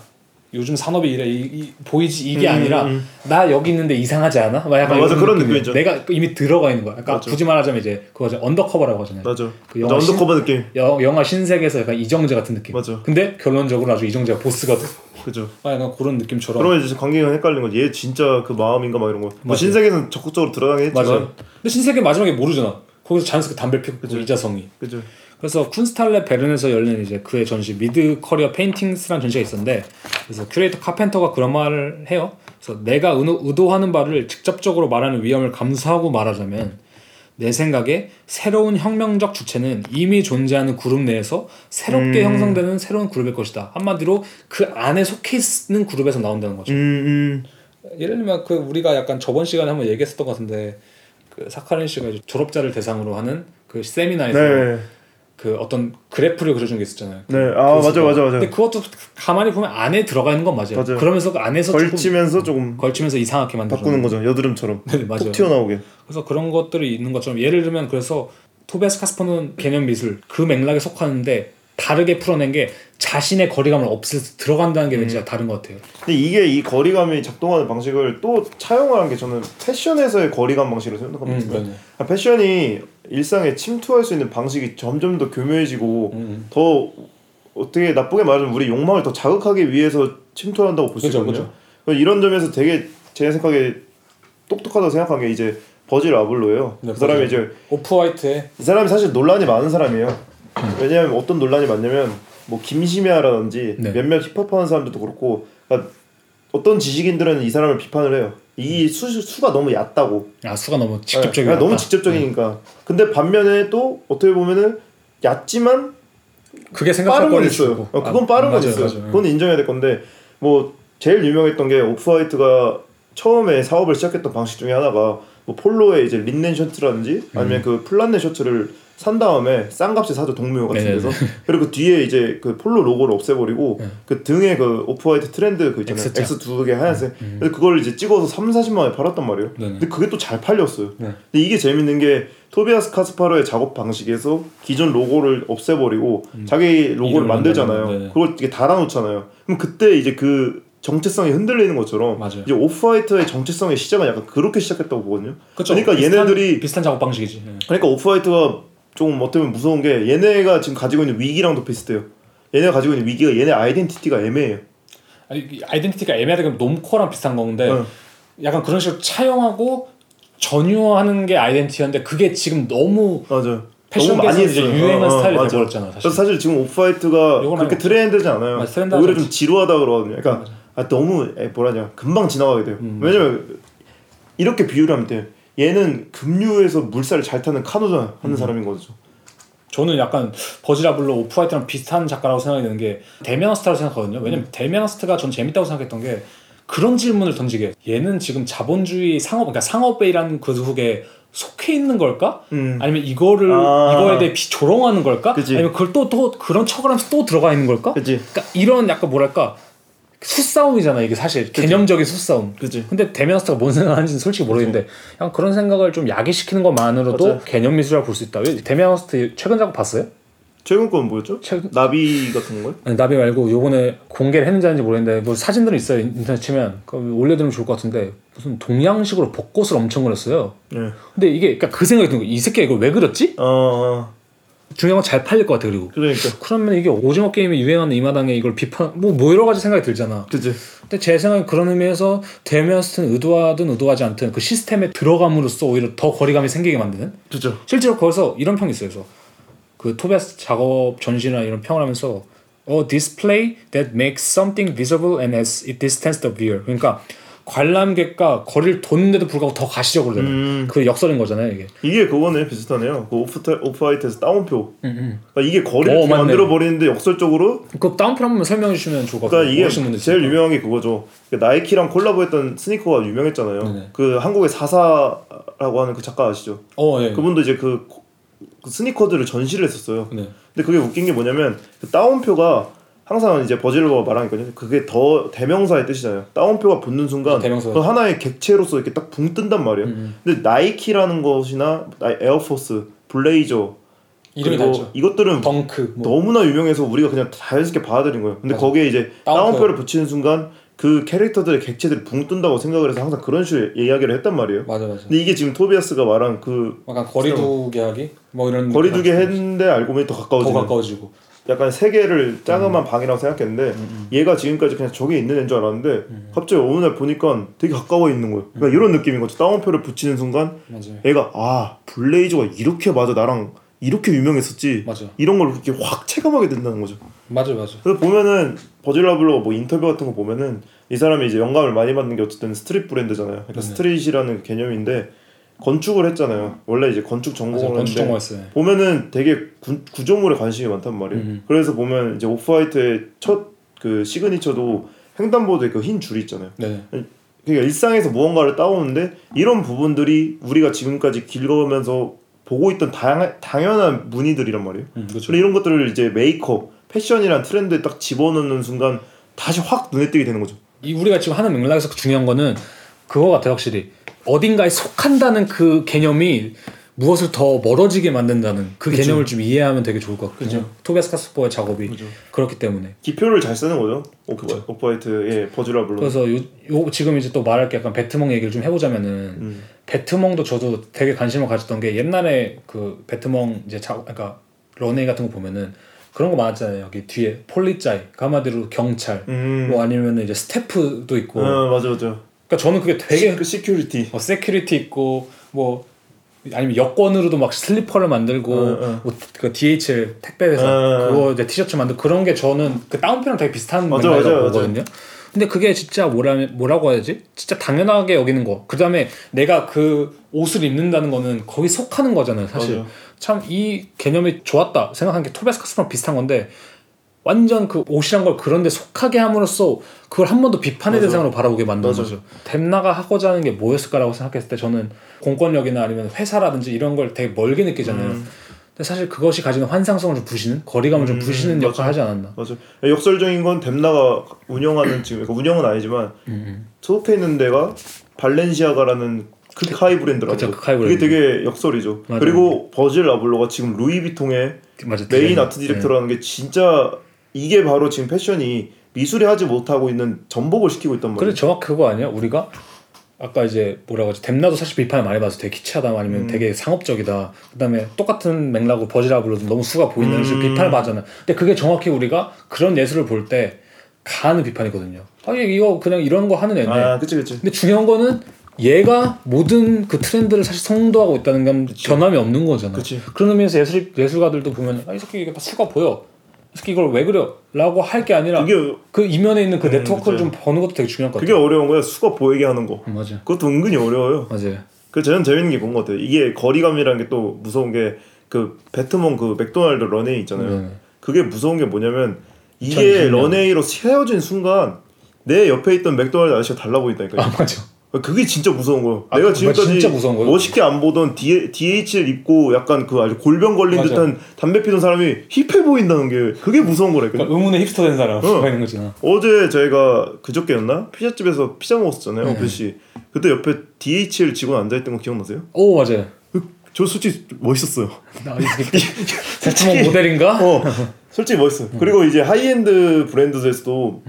요즘 산업이 이래 이, 이- 보이지 이게 음, 아니라 음. 나 여기 있는데 이상하지 않아? 막 약간 아, 맞아. 그런. 느낌이죠. 내가 이미 들어가 있는 거야. 그러니까 맞아. 굳이 말하자면 이제 그거죠 undercover라고 하잖아요. 맞아 그 맞아 영화 신- undercover 느낌 여, 영화 신세계에서 약간 이정재 같은 느낌. 맞아. 근데 결론적으로 아주 이정재가 보스가 돼. 그죠 아, 약간 그런 느낌처럼. 그러면 이제 관객은 헷갈리는 거지 얘 진짜 그 마음인가 막 이런 거뭐 맞아. 신세계는 적극적으로 들어가긴 했지만 맞아. 근데 신세계 마지막에 모르잖아. 거기서 자연스럽게 담배 피고 그죠. 이자성이. 그죠 그래서 쿤스트할레 베른에서 열린 이제 그의 전시 Mid-Career Paintings라는 전시가 있었는데 그래서 큐레이터 카펜터가 그런 말을 해요. 그래서 내가 의도, 의도하는 바를 직접적으로 말하는 위험을 감수하고 말하자면 내 생각에 새로운 혁명적 주체는 이미 존재하는 그룹 내에서 새롭게 음. 형성되는 새로운 그룹일 것이다. 한마디로 그 안에 속해 있는 그룹에서 나온다는 거죠. 음, 예를 들면 그 우리가 약간 저번 시간에 한번 얘기했었던 것 같은데 그 사카린 씨가 이제 졸업자를 대상으로 하는 그 세미나에서 네. 그 어떤 그래프를 그려준 게 있었잖아요. 그 네. 아. 맞아, 맞아, 맞아. 근데 그것도 가만히 보면 안에 들어가 있는 건 맞아요. 맞아요. 그러면서 그 안에서 조금 걸치면서 조금 걸치면서 이상하게 만들어. 바꾸는 거죠 여드름처럼 네, 맞아요. 톡 튀어나오게 그래서 그런 것들이 있는 것처럼 예를 들면 그래서 토비아스 카스퍼는 개념 미술 그 맥락에 속하는데 다르게 풀어낸 게 자신의 거리감을 없애서 들어간다는 게 음. 왠지 다른 것 같아요. 근데 이게 이 거리감이 작동하는 방식을 또 차용하는 게 저는 패션에서의 거리감 방식으로 생각합니다 음. 아, 패션이 일상에 침투할 수 있는 방식이 점점 더 교묘해지고 음, 더 어떻게 나쁘게 말하면 우리 욕망을 더 자극하기 위해서 침투한다고 볼 수 있거든요. 이런 점에서 되게 제 생각에 똑똑하다고 생각한 게 이제 버질 아블로예요. 네, 그 사람이. 이제 오프 화이트에 이 사람이 사실 논란이 많은 사람이에요. 왜냐하면 어떤 논란이 많냐면 뭐 김심야라든지 네. 몇몇 힙합하는 사람들도 그렇고 그러니까 어떤 지식인들은 이 사람을 비판을 해요. 이 수, 수가 너무 얕다고. 아 수가 너무 네, 직접적이야. 그러니까 너무 직접적이니까. 근데 반면에 또 어떻게 보면은 얕지만 그게 생각할 있어요. 주고. 어, 그건 아, 빠른 건 맞아요, 있어요. 맞아요. 그건 인정해야 될 건데 뭐 제일 유명했던 게 오프화이트가 처음에 사업을 시작했던 방식 중에 하나가 뭐 폴로의 이제 린넨 셔츠라든지 아니면 그 플란넷 셔츠를 산 다음에 싼 값에 사죠 동묘 같은 네네네. 데서 그리고 그 뒤에 이제 그 폴로 로고를 없애버리고 네. 그 등에 그 Off-White 트렌드 그 있잖아요 X자. X 두 개 하얀색 근데 그걸 이제 찍어서 3, 40만 원에 팔았단 말이에요 네네. 근데 그게 또 잘 팔렸어요 네. 근데 이게 재밌는 게 토비아스 카스파르의 작업 방식에서 기존 로고를 없애버리고 자기 로고를 음. 만들잖아요. 네네. 그걸 이렇게 달아놓잖아요. 그럼 그때 이제 그 정체성이 흔들리는 것처럼 맞아요. 이제 Off-White의 정체성의 시작은 약간 그렇게 시작했다고 보거든요. 그쵸? 그러니까 비슷한- 얘네들이 비슷한 작업 방식이지. 예. 그러니까 Off-White가 좀 어떻게 보면 무서운 게 얘네가 지금 가지고 있는 위기랑도 비슷해요. 얘네가 가지고 있는 위기가 얘네 아이덴티티가 애매해요. 아니, 이 아이덴티티가 애매하게 놈코랑 비슷한 건데 어. 약간 그런 식으로 차용하고 전유하는 게 아이덴티티였는데 그게 지금 너무 맞아요. 패션계에서 이제 유행한 스타일이 맞아. 돼버렸잖아, 사실. 사실 지금 오프화이트가 그렇게. 트렌드지 않아요. 맞아, 오히려. 좀 지루하다 그러거든요. 그러니까 아, 너무 에, 뭐라냐 금방 지나가게 돼요. 음. 왜냐면 이렇게 비유를 하면 돼요. 얘는 급류에서 물살을 잘 타는 카누자 하는 사람인 거죠. 저는 약간 버지라블로 오프화이트랑 비슷한 작가라고 생각이 드는 게 데미안스트라고 생각하거든요. 왜냐면 데미안스트가 전 재밌다고 생각했던 게 그런 질문을 던지게 얘는 지금 자본주의 상업 그러니까 상업배이라는 그 속에 속해 있는 걸까? 음. 아니면 이거를 아. 이거에 대해 비 조롱하는 걸까? 그치. 아니면 그걸 또또 그런 척을 하면서 또 들어가 있는 걸까? 그치. 그러니까 이런 약간 뭐랄까 수싸움이잖아 이게 사실 개념적인 수싸움. 그치. 근데 데미안 허스트가 뭔 생각하는지는 솔직히 모르겠는데 약간 그런 생각을 좀 야기시키는 것만으로도 맞아요. 개념 미술이라고 볼 수 있다. 왜 데미안 허스트 최근 작업 봤어요? 최근 건 뭐였죠? 최근 나비 같은 거요? 아니, 나비 말고 요번에 공개를 했는지 아닌지 모르겠는데 뭐 사진들은 있어요 인터넷 치면 올려두면 좋을 것 같은데 무슨 동양식으로 벚꽃을 엄청 그렸어요 예. 근데 이게 그러니까 그 생각이 드는 거야 이 새끼가 이걸 왜 그렸지? 어, 어. 중요한 건 잘 팔릴 것 같아 그리고 그러니까. 그러면 이게 오징어 게임이 유행하는 이 마당에 이걸 비판 뭐, 뭐 여러 가지 생각이 들잖아 그치. 근데 제 생각엔 그런 의미에서 데미안스트는 의도하든 의도하지 않든 그 시스템에 들어감으로써 오히려 더 거리감이 생기게 만드는 그죠. 실제로 거기서 이런 평이 있어요. 그래서 그 토베스 작업 전시나 이런 평을 하면서 a display that makes something visible and as it distance the viewer. 그러니까 관람객과 거리를 뒀는데도 불구하고 더 가시적으로 되는 음. 그 역설인 거잖아요 이게. 이게 그거네 비슷하네요. 그 오프 오프화이트에서 따옴표. 음, 그러니까 이게 거리를 어. 만들어 버리는데 역설적으로 그 다운표 한번 설명해 주시면 좋을 것 같아요. 그러니까 이게 제일. 유명한 게 그거죠. 그 나이키랑 콜라보했던 스니커가 유명했잖아요. 네네. 그 한국의 사사라고 하는 그 작가 아시죠? 어 예. 그분도 이제 그, 코- 그 스니커들을 전시를 했었어요. 네. 근데 그게 웃긴 게 뭐냐면 그 따옴표가 항상 이제 버질 아블로가 말하니까요. 그게 the 대명사의 뜻이잖아요. 따옴표가 붙는 순간. 그 하나의 객체로서 이렇게 딱 붕 뜬단 말이에요. 음. 근데 나이키라는 것이나 에어포스, 블레이저 이름이 다르죠. 이것들은 덩크. 뭐. 너무나 유명해서 우리가 그냥 자연스럽게 받아들인 거예요. 근데 맞아. 거기에 이제. 따옴표를 붙이는 순간 그 캐릭터들의 객체들이 붕 뜬다고 생각을 해서 항상 그런 식으로 이야기를 했단 말이에요. 맞아 맞아. 근데 이게 지금 토비아스가 말한 그 약간 거리두기 하기 뭐 이런 거리두기 했는데 알고 보니 더더 가까워지는 가까워지고. 약간 세계를 짜그만 음. 방이라고 생각했는데 얘가 지금까지 그냥 저기 있는 애인 줄 알았는데 갑자기 어느 날 보니까 되게 가까워 있는 거예요. 그러니까 음. 이런 느낌인 거죠. 따옴표를 붙이는 순간 맞아요. 얘가 아 블레이저가 이렇게 맞아 나랑 이렇게 유명했었지 맞아. 이런 걸 그렇게 확 체감하게 된다는 거죠. 맞아 맞아. 그래서 보면은 버질 아블로 뭐 인터뷰 같은 거 보면은 이 사람이 이제 영감을 많이 받는 게 어쨌든 street 브랜드잖아요. 그러니까 네네. street이라는 개념인데 건축을 했잖아요. 원래 이제 건축. 전공을 건축 전공했어요. 보면은 되게 구, 구조물에 관심이 많단 말이에요. 음. 그래서 보면 이제 오프화이트의 첫 그 시그니처도 횡단보도에 그 흰 줄이 있잖아요. 네. 그러니까 일상에서 무언가를 따오는데 이런 부분들이 우리가 지금까지 길 걸으면서 보고 있던 다양, 당연한 무늬들이란 말이에요. 음, 그렇죠. 근데 이런 것들을 이제 메이크업, 패션이란 트렌드에 딱 집어넣는 순간 다시 확 눈에 띄게 되는 거죠. 이 우리가 지금 하는 맥락에서 중요한 거는 그거 같아요 확실히 어딘가에 속한다는 그 개념이 무엇을 더 멀어지게 만든다는 그 그쵸. 개념을 좀 이해하면 되게 좋을 것 같거든요 그쵸. 토비아스 카스퍼의 작업이 그죠. 그렇기 때문에 기표를 잘 쓰는 거죠. 오프, 그쵸. 오프화이트의 버즈라블로. 그래서 요, 요 지금 이제 또 말할 게 약간 배트몽 얘기를 좀 해보자면은 음. 배트몽도 저도 되게 관심을 가졌던 게 옛날에 그 배트몽 이제 자, 그러니까 런웨이 같은 거 보면은 그런 거 많았잖아요 여기 뒤에 Polizei 그 한마디로 경찰 음. 뭐 아니면 이제 스태프도 있고 어, 맞아 맞아. 그러니까 저는 그게 되게 시, 그 security. 뭐 security 있고 뭐 아니면 여권으로도 막 슬리퍼를 만들고 어, 어. 뭐 그 DHL 택배 회사 어, 어. 그거 이제 티셔츠 만들고 그런 게 저는 그 따옴표랑 되게 비슷한 맥락이라고 보거든요. 근데 그게 진짜 뭐라 뭐라고 해야지? 진짜 당연하게 여기는 거. 그다음에 내가 그 옷을 입는다는 거는 거기 속하는 거잖아요, 사실. 참 이 개념이 좋았다 생각한 게 토베스 카스랑 비슷한 건데 완전 그 옷이란 걸 그런데 속하게 함으로써 그걸 한 번 더 비판의 맞아. 대상으로 바라보게 맞아. 거죠. 댐나가 하고자 하는 게 뭐였을까라고 생각했을 때 저는 공권력이나 아니면 회사라든지 이런 걸 되게 멀게 느끼잖아요. 음. 근데 사실 그것이 가지는 환상성을 좀 부시는 거리감을 좀 음, 부시는 맞아. 역할을 하지 않았나. 맞아. 역설적인 건 댐나가 운영하는 지금 그러니까 운영은 아니지만 음, 소속해 있는 데가 발렌시아가라는 극high 브랜드라고. 그쵸, 극high 그게 브랜드. 되게 역설이죠. 맞아요. 그리고 버질 아블로가 지금 루이비통의 맞아. 메인. 아트 디렉터라는 게 진짜 이게 바로 지금 패션이 미술이 하지 못하고 있는 전복을 시키고 있단 네. 말이에요. 그래 정확히 그거 아니야? 우리가 아까 이제 뭐라고 하지? 뎀나도 사실 비판을 많이 받아서 되게 키치하다 아니면 음. 되게 상업적이다. 그다음에 똑같은 맥락으로 버질 아블로도 너무 수가 보인다는 음. 비판을 받잖아. 근데 그게 정확히 우리가 그런 예술을 볼 때 가하는 비판이거든요. 아 이거 그냥 이런 거 하는 애네. 아, 그치 그치. 근데 중요한 거는 얘가 모든 그 트렌드를 사실 성도하고 있다는 건 변함이 없는 거잖아. 그치. 그런 의미에서 예술 예술가들도 보면 아이 새끼 이게 다 수가 보여. 이 새끼 이걸 왜 그려?라고 할 게 아니라 그게 그 이면에 있는 그 음, 네트워크를 그쵸. 좀 버는 것도 되게 중요한 것 그게 같아요. 어려운 거야. 수가 보이게 하는 거. 음, 맞아, 그것도 은근히 어려워요. 맞아요. 그 저는 재밌는 게 그런 것 같아요. 이게 거리감이라는 게 또 무서운 게 그 배트몬 그 맥도날드 런웨이 있잖아요. 네. 그게 무서운 게 뭐냐면 이게 2020년. 런웨이로 세워진 순간 내 옆에 있던 맥도날드 아저씨가 달라 보인다니까요. 아 맞아. 그게 진짜 무서운 거예요. 아, 내가 지금까지. 멋있게 안 보던 D, DHL 입고 약간 그 아주 골병 걸린 맞아. 듯한 담배 피던 사람이 힙해 보인다는 게 그게 무서운 거라니까요. 그러니까 의문의 힙스터 된 사람 어. 있는 거잖아. 어제 저희가 그저께였나 피자집에서 피자 먹었었잖아요. 네. 어필 씨. 그때 옆에 DHL 직원 앉아 있던 거 기억나세요? 오 맞아요. 저 솔직히 멋있었어요. 나 이 새끼 베트멍 모델인가? 어, 솔직히 멋있어요. 그리고 이제 하이엔드 브랜드에서도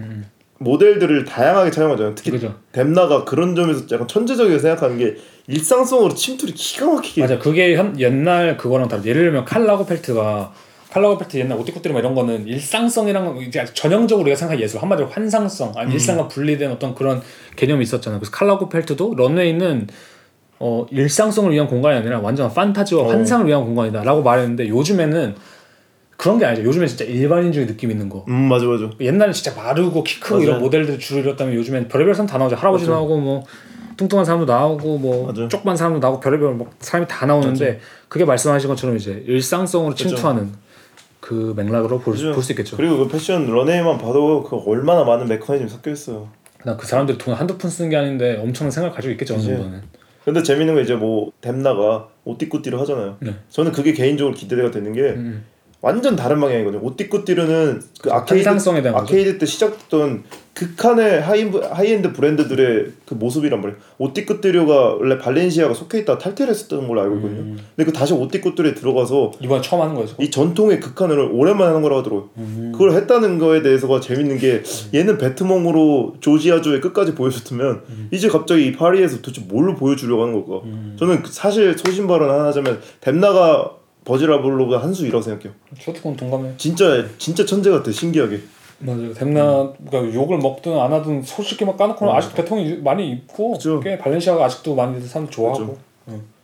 모델들을 다양하게 촬영하잖아요. 특히 그죠. 뎀나가 그런 점에서 약간 천재적이게 생각하는 게 일상성으로 침투를 기가 막히게 맞아. 그게 현, 옛날 그거랑 다르. 예를 들면 칼 라거펠트가 칼 라거펠트 옛날 오트쿠튀르 막 이런 거는 일상성이랑 이제 전형적으로 우리가 생각한 예술 한마디로 환상성 아니 일상과 분리된 어떤 그런 개념이 있었잖아. 그래서 칼 라거펠트도 런웨이는 어 일상성을 위한 공간이 아니라 완전 판타지와 어. 환상을 위한 공간이다라고 말했는데 요즘에는 그런 게 아니죠. 요즘엔 진짜 일반인적인 느낌 있는 거. 음 맞아 맞아. 옛날에 진짜 마르고 키 크고 맞아요. 이런 모델들이 주로 이뤘다면 요즘엔 별의별 사람 다 나오죠. 할아버지 맞아요. 나오고 뭐 뚱뚱한 사람도 나오고 뭐 맞아요. 쪽반 사람도 나오고 별의별 뭐 사람이 다 나오는데 그게 말씀하신 것처럼 이제 일상성으로. 침투하는 그 맥락으로 볼 수. 있겠죠. 그리고 그 패션 런웨이만 봐도 그 얼마나 많은 메커니즘이 섞여 있어요. 그 사람들이 돈 한두 푼 쓰는 게 아닌데 엄청난 생각을 가지고 있겠죠 어느. 정도는. 근데 재밌는 건 이제 뭐 뎀나가 오트쿠튀르 하잖아요. 네. 저는 그게 개인적으로 기대가 되는 게 음. 완전 다른 방향이거든요. 오트쿠튀르는 그 아케이드. 아케이드 때 시작됐던 극한의 하이 하이엔드 브랜드들의 그 모습이란 말이에요. 오트쿠튀르가 원래 발렌시아가 속해 있다 탈퇴를 했었던 걸로 알고 있거든요. 음. 근데 그 다시 오트쿠튀르에 들어가서 이번에 처음 하는 거예요. 이 전통의 극한을 오랜만에 하는 거라고 하더라고요. 음. 그걸 했다는 거에 대해서가 재밌는 게 얘는 배트몽으로 조지아주에 끝까지 보여줬으면 음. 이제 갑자기 이 파리에서 도대체 뭘로 보여주려고 하는 걸까? 음. 저는 그 사실 소신 발언 하나 하자면 댐나가 버즈라 블로가 한 수 이라고 생각해요. 저도 그건 동감해. 진짜 진짜 천재 같아 신기하게. 맞아요. 댐나 그러니까 욕을 먹든 안 하든 솔직히 막 까놓고는 음. 아직 대통령이 많이 입고 그죠. 꽤 발렌시아가 아직도 많이 사람 좋아하고.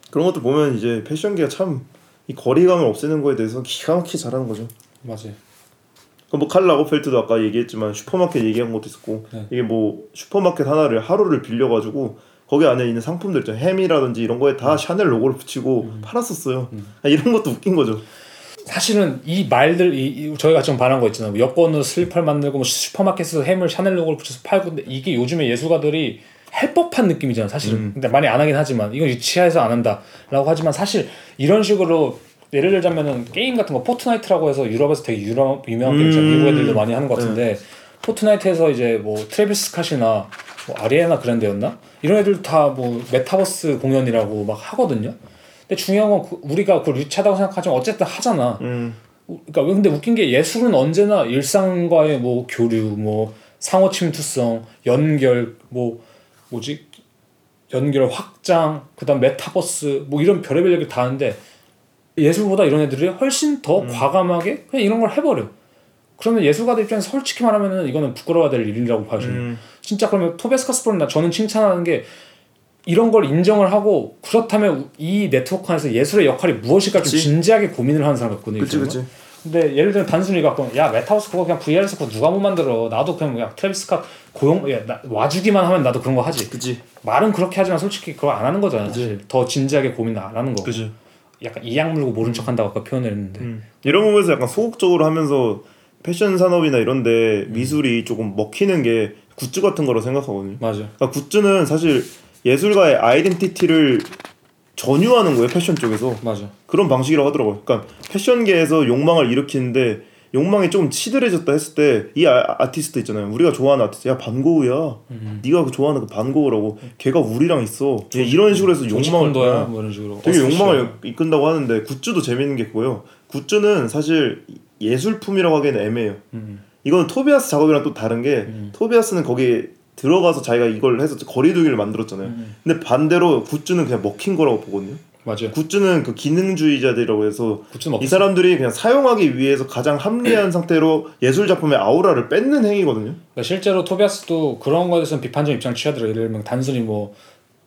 그런 것도 보면 이제 패션계가 참 이 거리감을 없애는 거에 대해서 기가 막히게 잘하는 거죠. 맞아요. 그 뭐 칼 라거펠트도 아까 얘기했지만 슈퍼마켓 얘기한 것도 있었고 네. 이게 뭐 슈퍼마켓 하나를 하루를 빌려가지고 거기 안에 있는 상품들 있잖아요 햄이라든지 이런 거에 음. 다 샤넬 로고를 붙이고 팔았었어요 아, 이런 것도 웃긴 거죠 사실은 이 말들 이, 이 저희가 좀 말한 거 있잖아요. 여권으로 슬리퍼를 만들고 뭐 슈퍼마켓에서 햄을 샤넬 로고를 붙여서 팔고 근데 이게 요즘에 예술가들이 할 법한 느낌이잖아 사실은. 음. 근데 많이 안 하긴 하지만 이건 유치해서 안 한다라고 하지만 사실 이런 식으로 예를 들자면은 게임 같은 거 포트나이트라고 해서 유럽에서 되게 유럽 유명한 게임 있잖아요. 음. 미국 애들도 많이 하는 것 같은데 포트나이트에서 이제 뭐 트래비스 스캇이나 뭐 아리아나 그란데였나 이런 애들 다 뭐 메타버스 공연이라고 막 하거든요. 근데 중요한 건 그- 우리가 그걸 유치하다고 생각하지만 어쨌든 하잖아. 음, 그러니까 근데 웃긴 게 예술은 언제나 일상과의 뭐 교류, 뭐 상호 침투성, 연결, 뭐 뭐지 연결 확장, 그다음 메타버스 뭐 이런 별의별 얘기를 다 하는데 예술보다 이런 애들이 훨씬 더 과감하게 그냥 이런 걸 해버려. 그러면 예술가들 입장에서 솔직히 말하면은 이거는 부끄러워야 될 일이라고 봐요. 음, 진짜 그러면 토비아스 카스퍼는 나 저는 칭찬하는 게 이런 걸 인정을 하고 그렇다면 이 네트워크 안에서 예술의 역할이 무엇일까 좀. 진지하게 고민을 하는 사람 같거든요. 이 그치. 그치. 근데 예를 들면 단순히 갖고 야 메타버스 그거 그냥 VR에서 그거 누가 못 만들어 나도 그냥 야 트래비스 스캇 고용 야, 나, 와주기만 하면 나도 그런 거 하지 그치. 말은 그렇게 하지만 솔직히 그거 안 하는 거잖아 사실 더 진지하게 고민 안 하는 거 그치. 약간 이 악물고 모른 척한다고 아까 표현했는데 음. 이런 부분에서 약간 소극적으로 하면서 패션 산업이나 이런데 미술이 조금 먹히는 게 굿즈 같은 거라 생각하거든요. 맞아 그러니까 굿즈는 사실 예술가의 아이덴티티를 전유하는 거예요 패션 쪽에서 맞아 그런 방식이라고 하더라고요. 그러니까 패션계에서 욕망을 일으키는데 욕망이 조금 시들해졌다 했을 때 이 아티스트 있잖아요. 우리가 좋아하는 아티스트, 야 반 고흐야. 네가 그 좋아하는 그 반고우라고. 걔가 우리랑 있어. 얘 이런 식으로 해서 욕망을 정치권도야 뭐 이런 식으로 되게. 욕망을 이끈다고 하는데 굿즈도 재밌는 게 그거예요. 굿즈는 사실 예술품이라고 하기에는 애매해요. 음. 이거는 토비아스 작업이랑 또 다른 게 토비아스는 거기에 들어가서 자기가 이걸 해서 거리두기를 만들었잖아요. 음. 근데 반대로 굿즈는 그냥 먹힌 거라고 보거든요. 맞아요 굿즈는 그 기능주의자들이라고 해서 이 사람들이 그냥 사용하기 위해서 가장 합리한 상태로 예술 작품의 아우라를 뺏는 행위거든요. 그러니까 실제로 토비아스도 그런 대해서는 비판적 입장을 취하더라고요. 예를 들면 단순히 뭐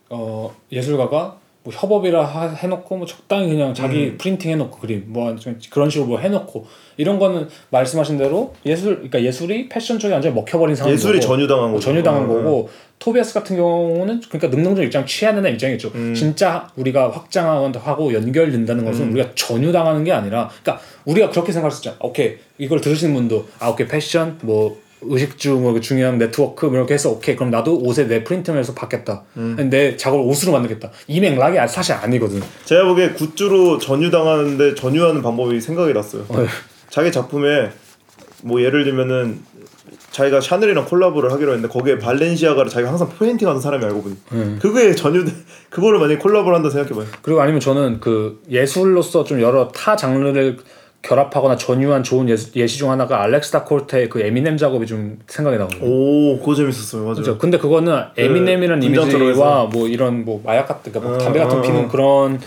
어, 예술가가 뭐 협업이라 하- 해놓고 뭐 적당히 그냥 자기 음. 프린팅 해놓고 그림 뭐좀 그런 식으로 뭐 해놓고 이런 거는 말씀하신 대로 예술 그러니까 예술이 패션 쪽에 완전히 먹혀버린 상황인 예술이 거고, 전유당한 거죠. 전유당한 어, 거고 토비아스 같은 경우는 그러니까 능동적 입장 취하는 입장이죠. 음. 진짜 우리가 확장하고 연결된다는 것은 우리가 전유당하는 게 아니라 그러니까 우리가 그렇게 생각할 수 있잖아. 오케이 이걸 들으시는 분도 아 오케이 패션 뭐 의식주 뭐 중요한 네트워크 뭐 이렇게 해서 오케이 그럼 나도 옷에 내 프린팅을 해서 받겠다. 내 작업을 옷으로 만들겠다. 이 맥락이 사실 아니거든. 제가 보기에 굿즈로 전유당하는데 전유하는 방법이 생각이 났어요. 어. 자기 작품에 뭐 예를 들면은 자기가 샤넬이랑 콜라보를 하기로 했는데 거기에 발렌시아가를 자기가 항상 페인팅하는 사람이 알고 보니 음. 그거에 전유 그거를 만약에 콜라보를 한다 생각해봐요. 그리고 아니면 저는 그 예술로서 좀 여러 타 장르를 결합하거나 전유한 좋은 예시, 중 하나가 알렉스 다콜테의 그 에미넴 작업이 좀 생각이 나거든요. 오 그거 재밌었어요 맞아요. 그렇죠. 근데 그거는 에미넴이라는 분장처럼 이미지와 뭐 이런 뭐 마약 같은 그러니까 뭐 어, 담배 같은 어, 피는 어. 그런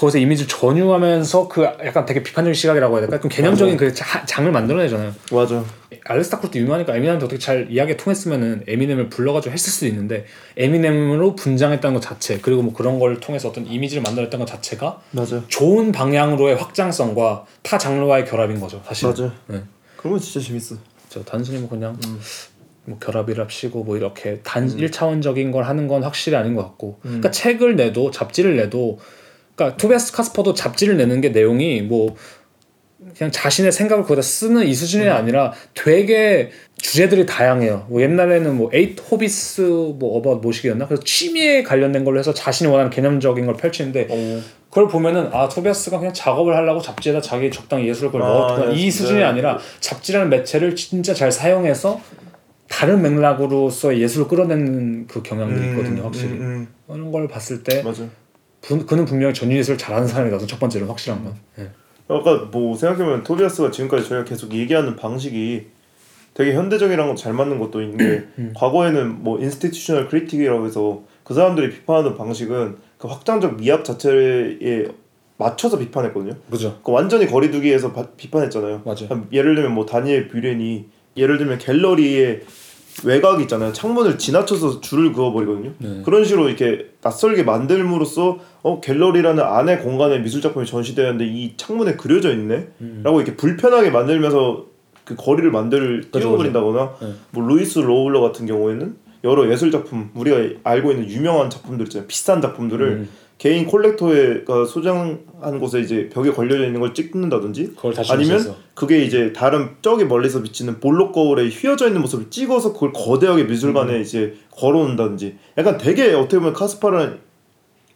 거기서 이미지를 전유하면서 그 약간 되게 비판적인 시각이라고 해야 될까? 좀 개념적인 그 자- 장을 만들어내잖아요. 맞아. 알렉스 다콜트 유명하니까 에미넴한테 어떻게 잘 이야기가 통했으면은 에미넴을 불러가지고 했을 수도 있는데 에미넴으로 분장했다는 것 자체 그리고 뭐 그런 걸 통해서 어떤 이미지를 만들었다는 것 자체가 맞아. 좋은 방향으로의 확장성과 타 장르와의 결합인 거죠 사실. 맞아. 네. 그런 건 진짜 재밌어. 저 단순히 뭐 그냥 음. 뭐 결합이랍시고 뭐 이렇게 단 1차원적인 걸 하는 건 확실히 아닌 것 같고 음. 그러니까 책을 내도 잡지를 내도 그러니까 토비아스 카스퍼도 잡지를 내는 게 내용이 뭐 그냥 자신의 생각을 거기다 쓰는 이 수준이 음. 아니라 되게 주제들이 다양해요. 뭐 옛날에는 뭐 eight hobbies 뭐 about 뭐식이었나? 그래서 취미에 관련된 걸로 해서 자신이 원하는 개념적인 걸 펼치는데 오. 그걸 보면은 아 토비아스가 그냥 작업을 하려고 잡지에다 자기 적당히 예술을 걸 아, 넣었구나 네, 이. 수준이 아니라 잡지라는 매체를 진짜 잘 사용해서 다른 맥락으로서의 예술을 끌어내는 그 경향들이 있거든요 확실히 음, 그런 걸 봤을 때 음, 맞아. 부, 그는 분명히 전유 예술을 잘하는 사람이라서 첫 번째로 확실한 건 예. 아까 뭐 생각해보면 토비아스가 지금까지 저희가 계속 얘기하는 방식이 되게 현대적이랑 잘 맞는 것도 있는 게 음. 과거에는 뭐 institutional critique이라고 해서 그 사람들이 비판하는 방식은 그 확장적 미학 자체에 맞춰서 비판했거든요. 그죠 그 완전히 거리두기에서 바- 비판했잖아요. 맞아요. 한- 예를 들면 뭐 다니엘 뷰렌이 예를 들면 갤러리에 외곽 있잖아요. 창문을 지나쳐서 줄을 그어버리거든요. 네. 그런 식으로 이렇게 낯설게 만들므로써 어 갤러리라는 안의 공간에 미술 작품이 전시되는데 이 창문에 그려져 있네. 음. 라고 이렇게 불편하게 만들면서 그 거리를 만들 띄워버린다거나 네. 뭐 루이스 로울러 같은 경우에는 여러 예술 작품 우리가 알고 있는 유명한 작품들 있잖아요. 비싼 작품들을 음. 개인 콜렉터가 소장한 곳에 이제 벽에 걸려져 있는 걸 찍는다든지 아니면 미술에서. 그게 이제 다른 저기 멀리서 비치는 볼록 거울에 휘어져 있는 모습을 찍어서 그걸 거대하게 미술관에 음. 이제 걸어놓는다든지 약간 되게 어떻게 보면 카스파랑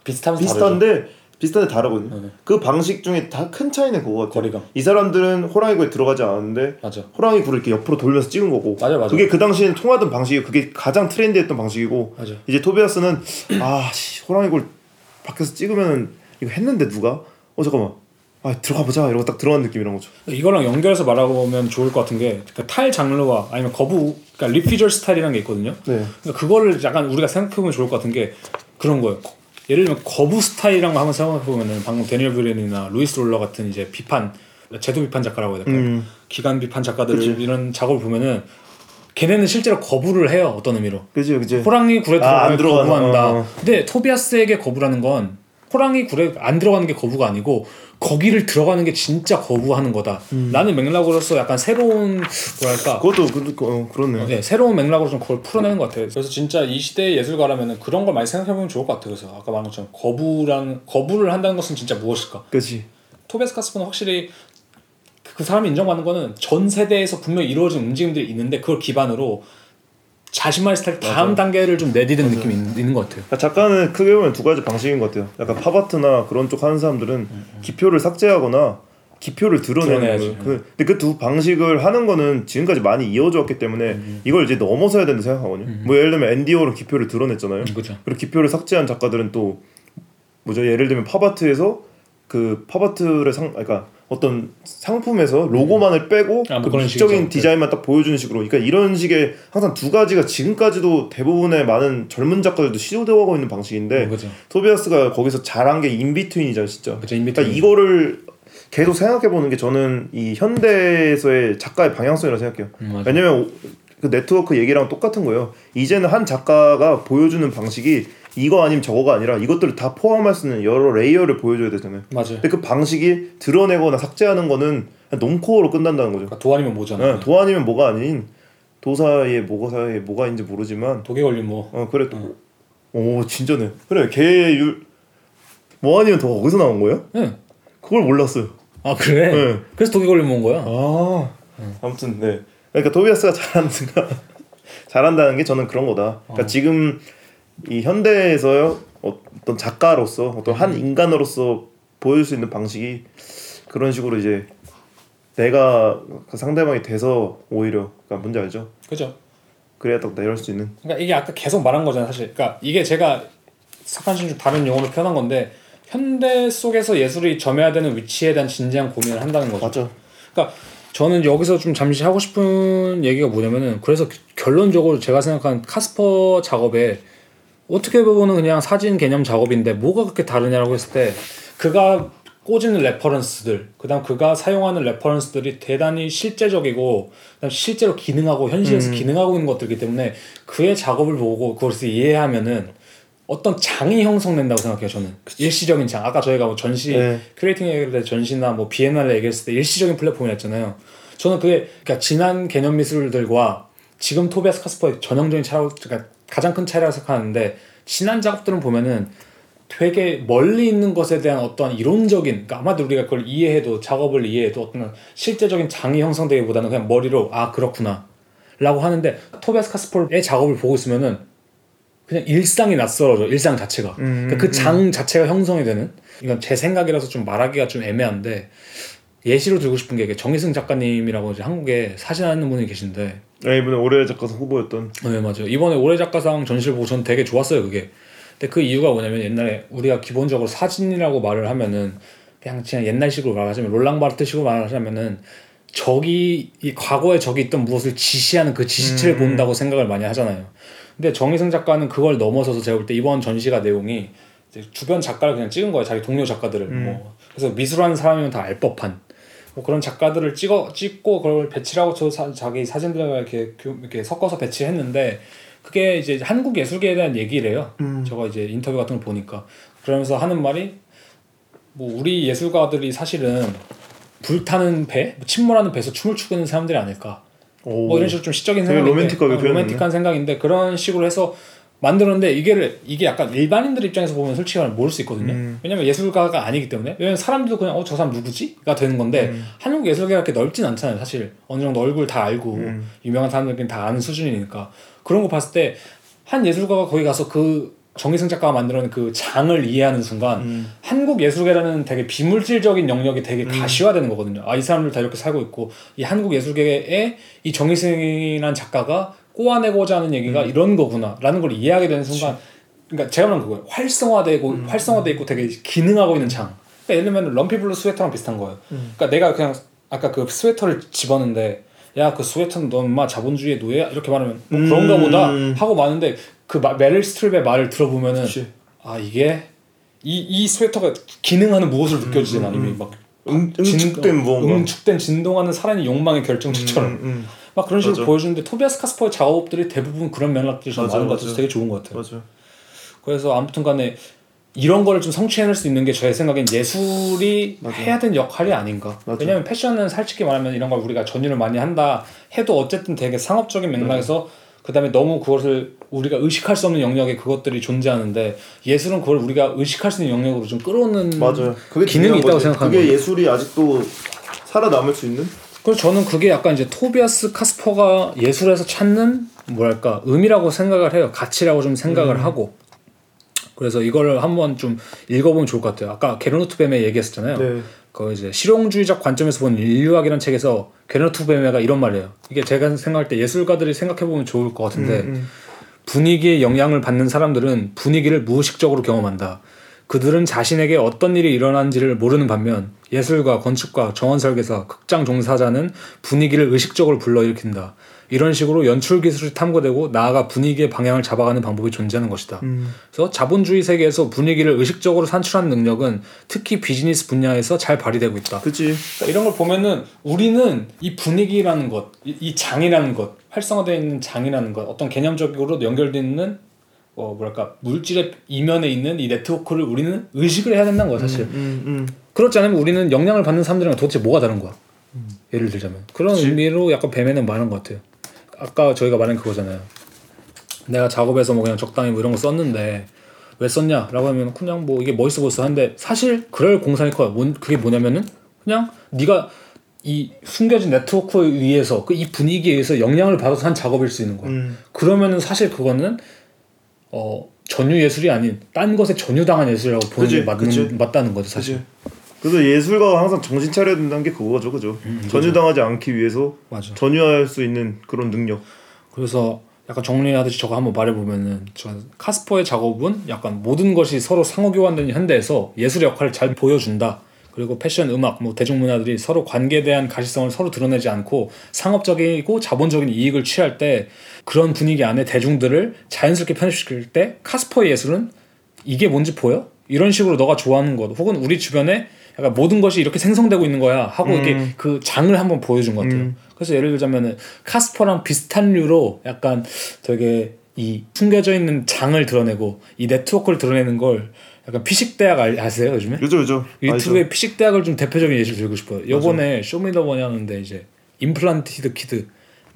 비슷하면서 비슷한데 비슷한데 다르거든요. 네. 그 방식 중에 다 큰 차이는 그거 같아요. 거리감. 이 사람들은 호랑이 굴에 들어가지 않았는데 맞아 호랑이 굴을 이렇게 옆으로 돌면서 찍은 거고 맞아, 맞아. 그게 그 당시에 통하던 방식이 그게 가장 트렌디했던 방식이고 맞아 이제 토비아스는 아 씨, 호랑이 굴 밖에서 찍으면 이거 했는데 누가 어 잠깐만 아 들어가 보자 이러고 딱 들어간 느낌이란 거죠. 이거랑 연결해서 말하면 좋을 것 같은 게 그러니까 탈 장르와 아니면 거부 그러니까 refusal 스타일이라는 게 있거든요. 네. 그러니까 그거를 약간 우리가 생각해 보면 좋을 것 같은 게 그런 거예요. 예를 들면 거부 스타일이란 거 한번 생각해 보면은 방금 다니엘 뷰렌이나 루이스 롤러 같은 이제 비판 제도 비판 작가라고 해야 될까요? 음. 기관 비판 작가들 그치. 이런 작업을 보면은 걔네는 실제로 거부를 해요 어떤 의미로 그지 그지. 호랑이 굴에 아, 안 들어가면 들어가는, 거부한다. 어, 어. 근데 토비아스에게 거부라는 건 호랑이 굴에 안 들어가는 게 거부가 아니고 거기를 들어가는 게 진짜 거부하는 거다. 음. 라는 맥락으로서 약간 새로운 뭐랄까 그것도 그, 그, 어, 그렇네. 네, 새로운 맥락으로 좀 그걸 풀어내는 것 같아요. 그래서 진짜 이 시대의 예술가라면 그런 걸 많이 생각해보면 좋을 것 같아요. 그래서 아까 말한 것처럼 거부라는 거부를 한다는 것은 진짜 무엇일까? 그지. 토베스 카스프는 확실히 그 사람이 인정받는 거는 전 세대에서 분명히 이루어진 움직임들이 있는데 그걸 기반으로 자신만의 스타일 다음 단계를 좀 내디딘 느낌이 있는, 있는 것 같아요. 그러니까 작가는 크게 보면 두 가지 방식인 것 같아요. 약간 팝아트나 그런 쪽 하는 사람들은 기표를 삭제하거나 기표를 드러내는. 거예요. 그, 근데 그 두 방식을 하는 거는 지금까지 많이 이어져 왔기 때문에 이걸 이제 넘어서야 된다 생각하거든요. 뭐 예를 들면 앤디 워홀은 기표를 드러냈잖아요. 그죠. 그리고 기표를 삭제한 작가들은 또 뭐죠? 예를 들면 팝아트에서 그 팝아트를 상 그러니까 어떤 상품에서 로고만을 빼고 아, 뭐 그 미적인. 디자인만 딱 보여주는 식으로 그러니까 이런 식의 항상 두 가지가 지금까지도 대부분의 많은 젊은 작가들도 시도되고 있는 방식인데 음, 그죠. 토비아스가 거기서 잘한 게 in-between이잖아 진짜 그죠, in-between. 그러니까 이거를 계속 생각해 보는 게 저는 이 현대에서의 작가의 방향성이라고 생각해요 음. 왜냐면 그 네트워크 얘기랑 똑같은 거예요 이제는 한 작가가 보여주는 방식이 이거 아니면 저거가 아니라 이것들을 다 포함할 수 있는 여러 레이어를 보여줘야 되잖아요 맞아요. 근데 그 방식이 드러내거나 삭제하는 거는 논코어로 끝난다는 거죠. 그러니까 도안이면 뭐잖아. 네, 도안이면 뭐가 아닌 도사의 뭐가 사이에 뭐가 있는지 모르지만 독에 걸린 뭐. 어 그래 또오 진짜네 그래 개율 뭐 아니면 더 어디서 나온 거예요? 응. 그걸 몰랐어요. 아 그래. 네. 그래서 독에 걸린 온 거야. 아 아무튼 네 그러니까 토비아스가 잘한다가 잘한다는 게 저는 그런 거다. 그러니까 지금 이 현대에서요 어떤 작가로서 어떤 한 인간으로서 보여줄 수 있는 방식이 그런 식으로 이제 내가 그 상대방이 돼서 오히려 그러니까 뭔지 알죠? 그죠. 그래야 딱 내려올 수 있는 그러니까 이게 아까 계속 말한 거잖아 사실. 그러니까 이게 제가 사판신 중 다른 용어로 표현한 건데 현대 속에서 예술이 점해야 되는 위치에 대한 진지한 고민을 한다는 거죠. 맞죠? 그러니까 저는 여기서 좀 잠시 하고 싶은 얘기가 뭐냐면은 그래서 결론적으로 제가 생각한 카스퍼 작업에 어떻게 보면 그냥 사진 개념 작업인데 뭐가 그렇게 다르냐라고 했을 때 그가 꽂이는 reference들 그다음 그가 사용하는 reference들이 대단히 실제적이고 그다음 실제로 기능하고 현실에서 기능하고 있는 것들이기 때문에 그의 작업을 보고 그것을 이해하면은 어떤 장이 형성된다고 생각해요 저는. 일시적인 장. 아까 저희가 뭐 전시 네. curating 얘기할 때 전시나 뭐 비엔날레 얘기했을 때 일시적인 플랫폼이었잖아요. 저는 그게 그러니까 지난 개념 미술들과 지금 토비아스 카스퍼의 전형적인 차이라고 그러니까 가장 큰 차이라고 생각하는데 지난 작업들은 보면은 되게 멀리 있는 것에 대한 어떤 이론적인 그러니까 아마도 우리가 그걸 이해해도 작업을 이해해도 어떤 실제적인 장이 형성되기보다는 그냥 머리로 아 그렇구나 라고 하는데 토비아스 카스퍼의 작업을 보고 있으면은 그냥 일상이 낯설어져 일상 자체가. 그러니까 그장 자체가 형성이 되는? 이건 제 생각이라서 좀 말하기가 좀 애매한데 예시로 들고 싶은 게 정희승 작가님이라고 이제 한국에 사진하는 분이 계신데. 네, 이번에 올해 작가상 후보였던. 네 맞아요. 이번에 올해 작가상 전시를 보고 전 되게 좋았어요 그게. 근데 그 이유가 뭐냐면 옛날에 우리가 기본적으로 사진이라고 말을 하면은 그냥 그냥 옛날식으로 말하자면 롤랑바르트식으로 말하자면은 적이 이 과거에 적이 있던 무엇을 지시하는 그 지시체를 본다고 생각을 많이 하잖아요. 근데 정희승 작가는 그걸 넘어서서 제가 볼 때 이번 전시가 내용이 주변 작가를 그냥 찍은 거예요 자기 동료 작가들을. 뭐. 그래서 미술하는 사람이면 다 알 법한 뭐 그런 작가들을 찍어 찍고 그걸 배치하고 저 사, 자기 사진들과 이렇게 교- 이렇게 섞어서 배치했는데 그게 이제 한국 예술계에 대한 얘기래요. 저거 이제 인터뷰 같은 걸 보니까 그러면서 하는 말이 뭐 우리 예술가들이 사실은 불타는 배, 뭐 침몰하는 배에서 춤을 추고 있는 사람들이 아닐까. 오. 뭐 이런 식으로 좀 시적인 생각인데 로맨틱하게 어. 로맨틱한 생각인데 그런 식으로 해서 만들었는데 이게 이게 약간 일반인들 입장에서 보면 솔직히 말하면 모를 수 있거든요. 음. 왜냐면 예술가가 아니기 때문에 왜냐면 사람들도 그냥 어 저 사람 누구지?가 되는 건데 음. 한국 예술계가 그렇게 넓진 않잖아요. 사실 어느 정도 얼굴 다 알고 음. 유명한 사람들끼리 다 아는 수준이니까 그런 거 봤을 때 한 예술가가 거기 가서 그 정희승 작가가 만들어낸 그 장을 이해하는 순간 음. 한국 예술계라는 되게 비물질적인 영역이 되게 가시화되는 거거든요. 아 이 사람들 다 이렇게 살고 있고 이 한국 예술계에 이 정희승이라는 작가가 꺼내고자 하는 얘기가 이런 거구나라는 걸 이해하게 되는 순간 그러니까 제가 말한 그거예요. 활성화되고 활성화돼 있고 되게 기능하고 있는 장. 그러니까 예를 들면 lumpy blue 스웨터랑 비슷한 거예요. 그러니까 내가 그냥 아까 그 스웨터를 집었는데 야 그 스웨터는 너 엄마 자본주의의 노예야 이렇게 말하면 뭐 그런가 보다 음. 하고 마는데 그 마- 메릴 스트립의 말을 들어보면은 그치. 아 이게 이, 이 스웨터가 기능하는 무엇을 느껴지잖아 이미 막 응, 진- 응축된 어, 무언가 응축된 진동하는 살아있는 욕망의 결정체처럼 음, 음. 막 그런 식으로 맞아. 보여주는데 토비아스 카스퍼의 작업들이 대부분 그런 맥락들이 좀 맞아, 많은 것 같아서 맞아. 되게 좋은 것 같아요. 맞아. 그래서 아무튼간에 이런 거를 좀 성취해낼 수 있는 게 제 생각엔 예술이 맞아. 해야 되는 역할이 아닌가. 맞아. 왜냐면 패션은 솔직히 말하면 이런 걸 우리가 전유를 많이 한다 해도 어쨌든 되게 상업적인 맥락에서 그다음에 너무 그것을 우리가 의식할 수 없는 영역에 그것들이 존재하는데 예술은 그걸 우리가 의식할 수 있는 영역으로 좀 끌어오는 맞아요. 그게 기능이 있다고. 생각하는 그게 거예요. 예술이 아직도 살아남을 수 있는 그래서 저는 그게 약간 이제 토비아스 카스퍼가 예술에서 찾는 뭐랄까 의미라고 생각을 해요. 가치라고 좀 생각을 음. 하고. 그래서 이거를 한번 좀 읽어보면 좋을 것 같아요. 아까 게르노트 뱀에 얘기했었잖아요. 네. 그 이제 실용주의적 관점에서 본 인류학이라는 책에서 게르노트 뱀에가 이런 말이에요. 이게 제가 생각할 때 예술가들이 생각해보면 좋을 것 같은데 음, 분위기에 영향을 받는 사람들은 분위기를 무의식적으로 경험한다. 그들은 자신에게 어떤 일이 일어난지를 모르는 반면 예술가, 건축가, 정원 설계사, 극장 종사자는 분위기를 의식적으로 불러일으킨다. 이런 식으로 연출 기술이 탐구되고 나아가 분위기의 방향을 잡아가는 방법이 존재하는 것이다. 음. 그래서 자본주의 세계에서 분위기를 의식적으로 산출하는 능력은 특히 비즈니스 분야에서 잘 발휘되고 있다. 그치. 그러니까 이런 걸 보면은 우리는 이 분위기라는 것, 이, 이 장이라는 것, 활성화되어 있는 장이라는 것, 어떤 개념적으로 연결되어 있는 어 뭐랄까 물질의 이면에 있는 이 네트워크를 우리는 의식을 해야 된다는 거야 사실. 음, 음. 그렇지 않으면 우리는 영향을 받는 사람들이랑 도대체 뭐가 다른 거야? 예를 들자면 그런 그치. 의미로 약간 뱀에는 많은 것 같아요. 아까 저희가 말한 그거잖아요. 내가 작업에서 뭐 그냥 적당히 뭐 이런 거 썼는데 왜 썼냐라고 하면 그냥 뭐 이게 멋있어 보였어 하는데 사실 그럴 공산이 커요. 뭔 그게 뭐냐면은 그냥 네가 이 숨겨진 네트워크에 의해서 그 이 분위기에 의해서 영향을 받아서 한 작업일 수 있는 거야. 음. 그러면은 사실 그거는 어 전유 예술이 아닌 딴 것에 전유당한 예술이라고 보는 그치, 게 맞는 그치. 맞다는 거죠 사실. 그치. 그래서 예술가가 항상 정신 차려야 된다는 게 그거죠, 그죠? 전유당하지 않기 위해서 맞아. 전유할 수 있는 그런 능력. 그래서 약간 정리하듯이 저거 한번 말해보면은 저 카스퍼의 작업은 약간 모든 것이 서로 상호 교환되는 현대에서 예술의 역할을 잘 보여준다. 그리고 패션, 음악, 뭐 대중문화들이 서로 관계에 대한 가시성을 서로 드러내지 않고 상업적이고 자본적인 이익을 취할 때 그런 분위기 안에 대중들을 자연스럽게 편입시킬 때 카스퍼의 예술은 이게 뭔지 보여? 이런 식으로 너가 좋아하는 것 혹은 우리 주변에 약간 모든 것이 이렇게 생성되고 있는 거야 하고 이렇게 그 장을 한번 보여준 것 같아요. 음. 그래서 예를 들자면은 카스퍼랑 비슷한 류로 약간 되게 이 숨겨져 있는 장을 드러내고 이 네트워크를 드러내는 걸 약간 피식 대학 알- 아세요 요즘에? 그죠, 그죠. 유튜브에 피식 대학을 좀 대표적인 예시로 들고 싶어요. 요번에 쇼미더머니 하는데 이제 임플란티드 키드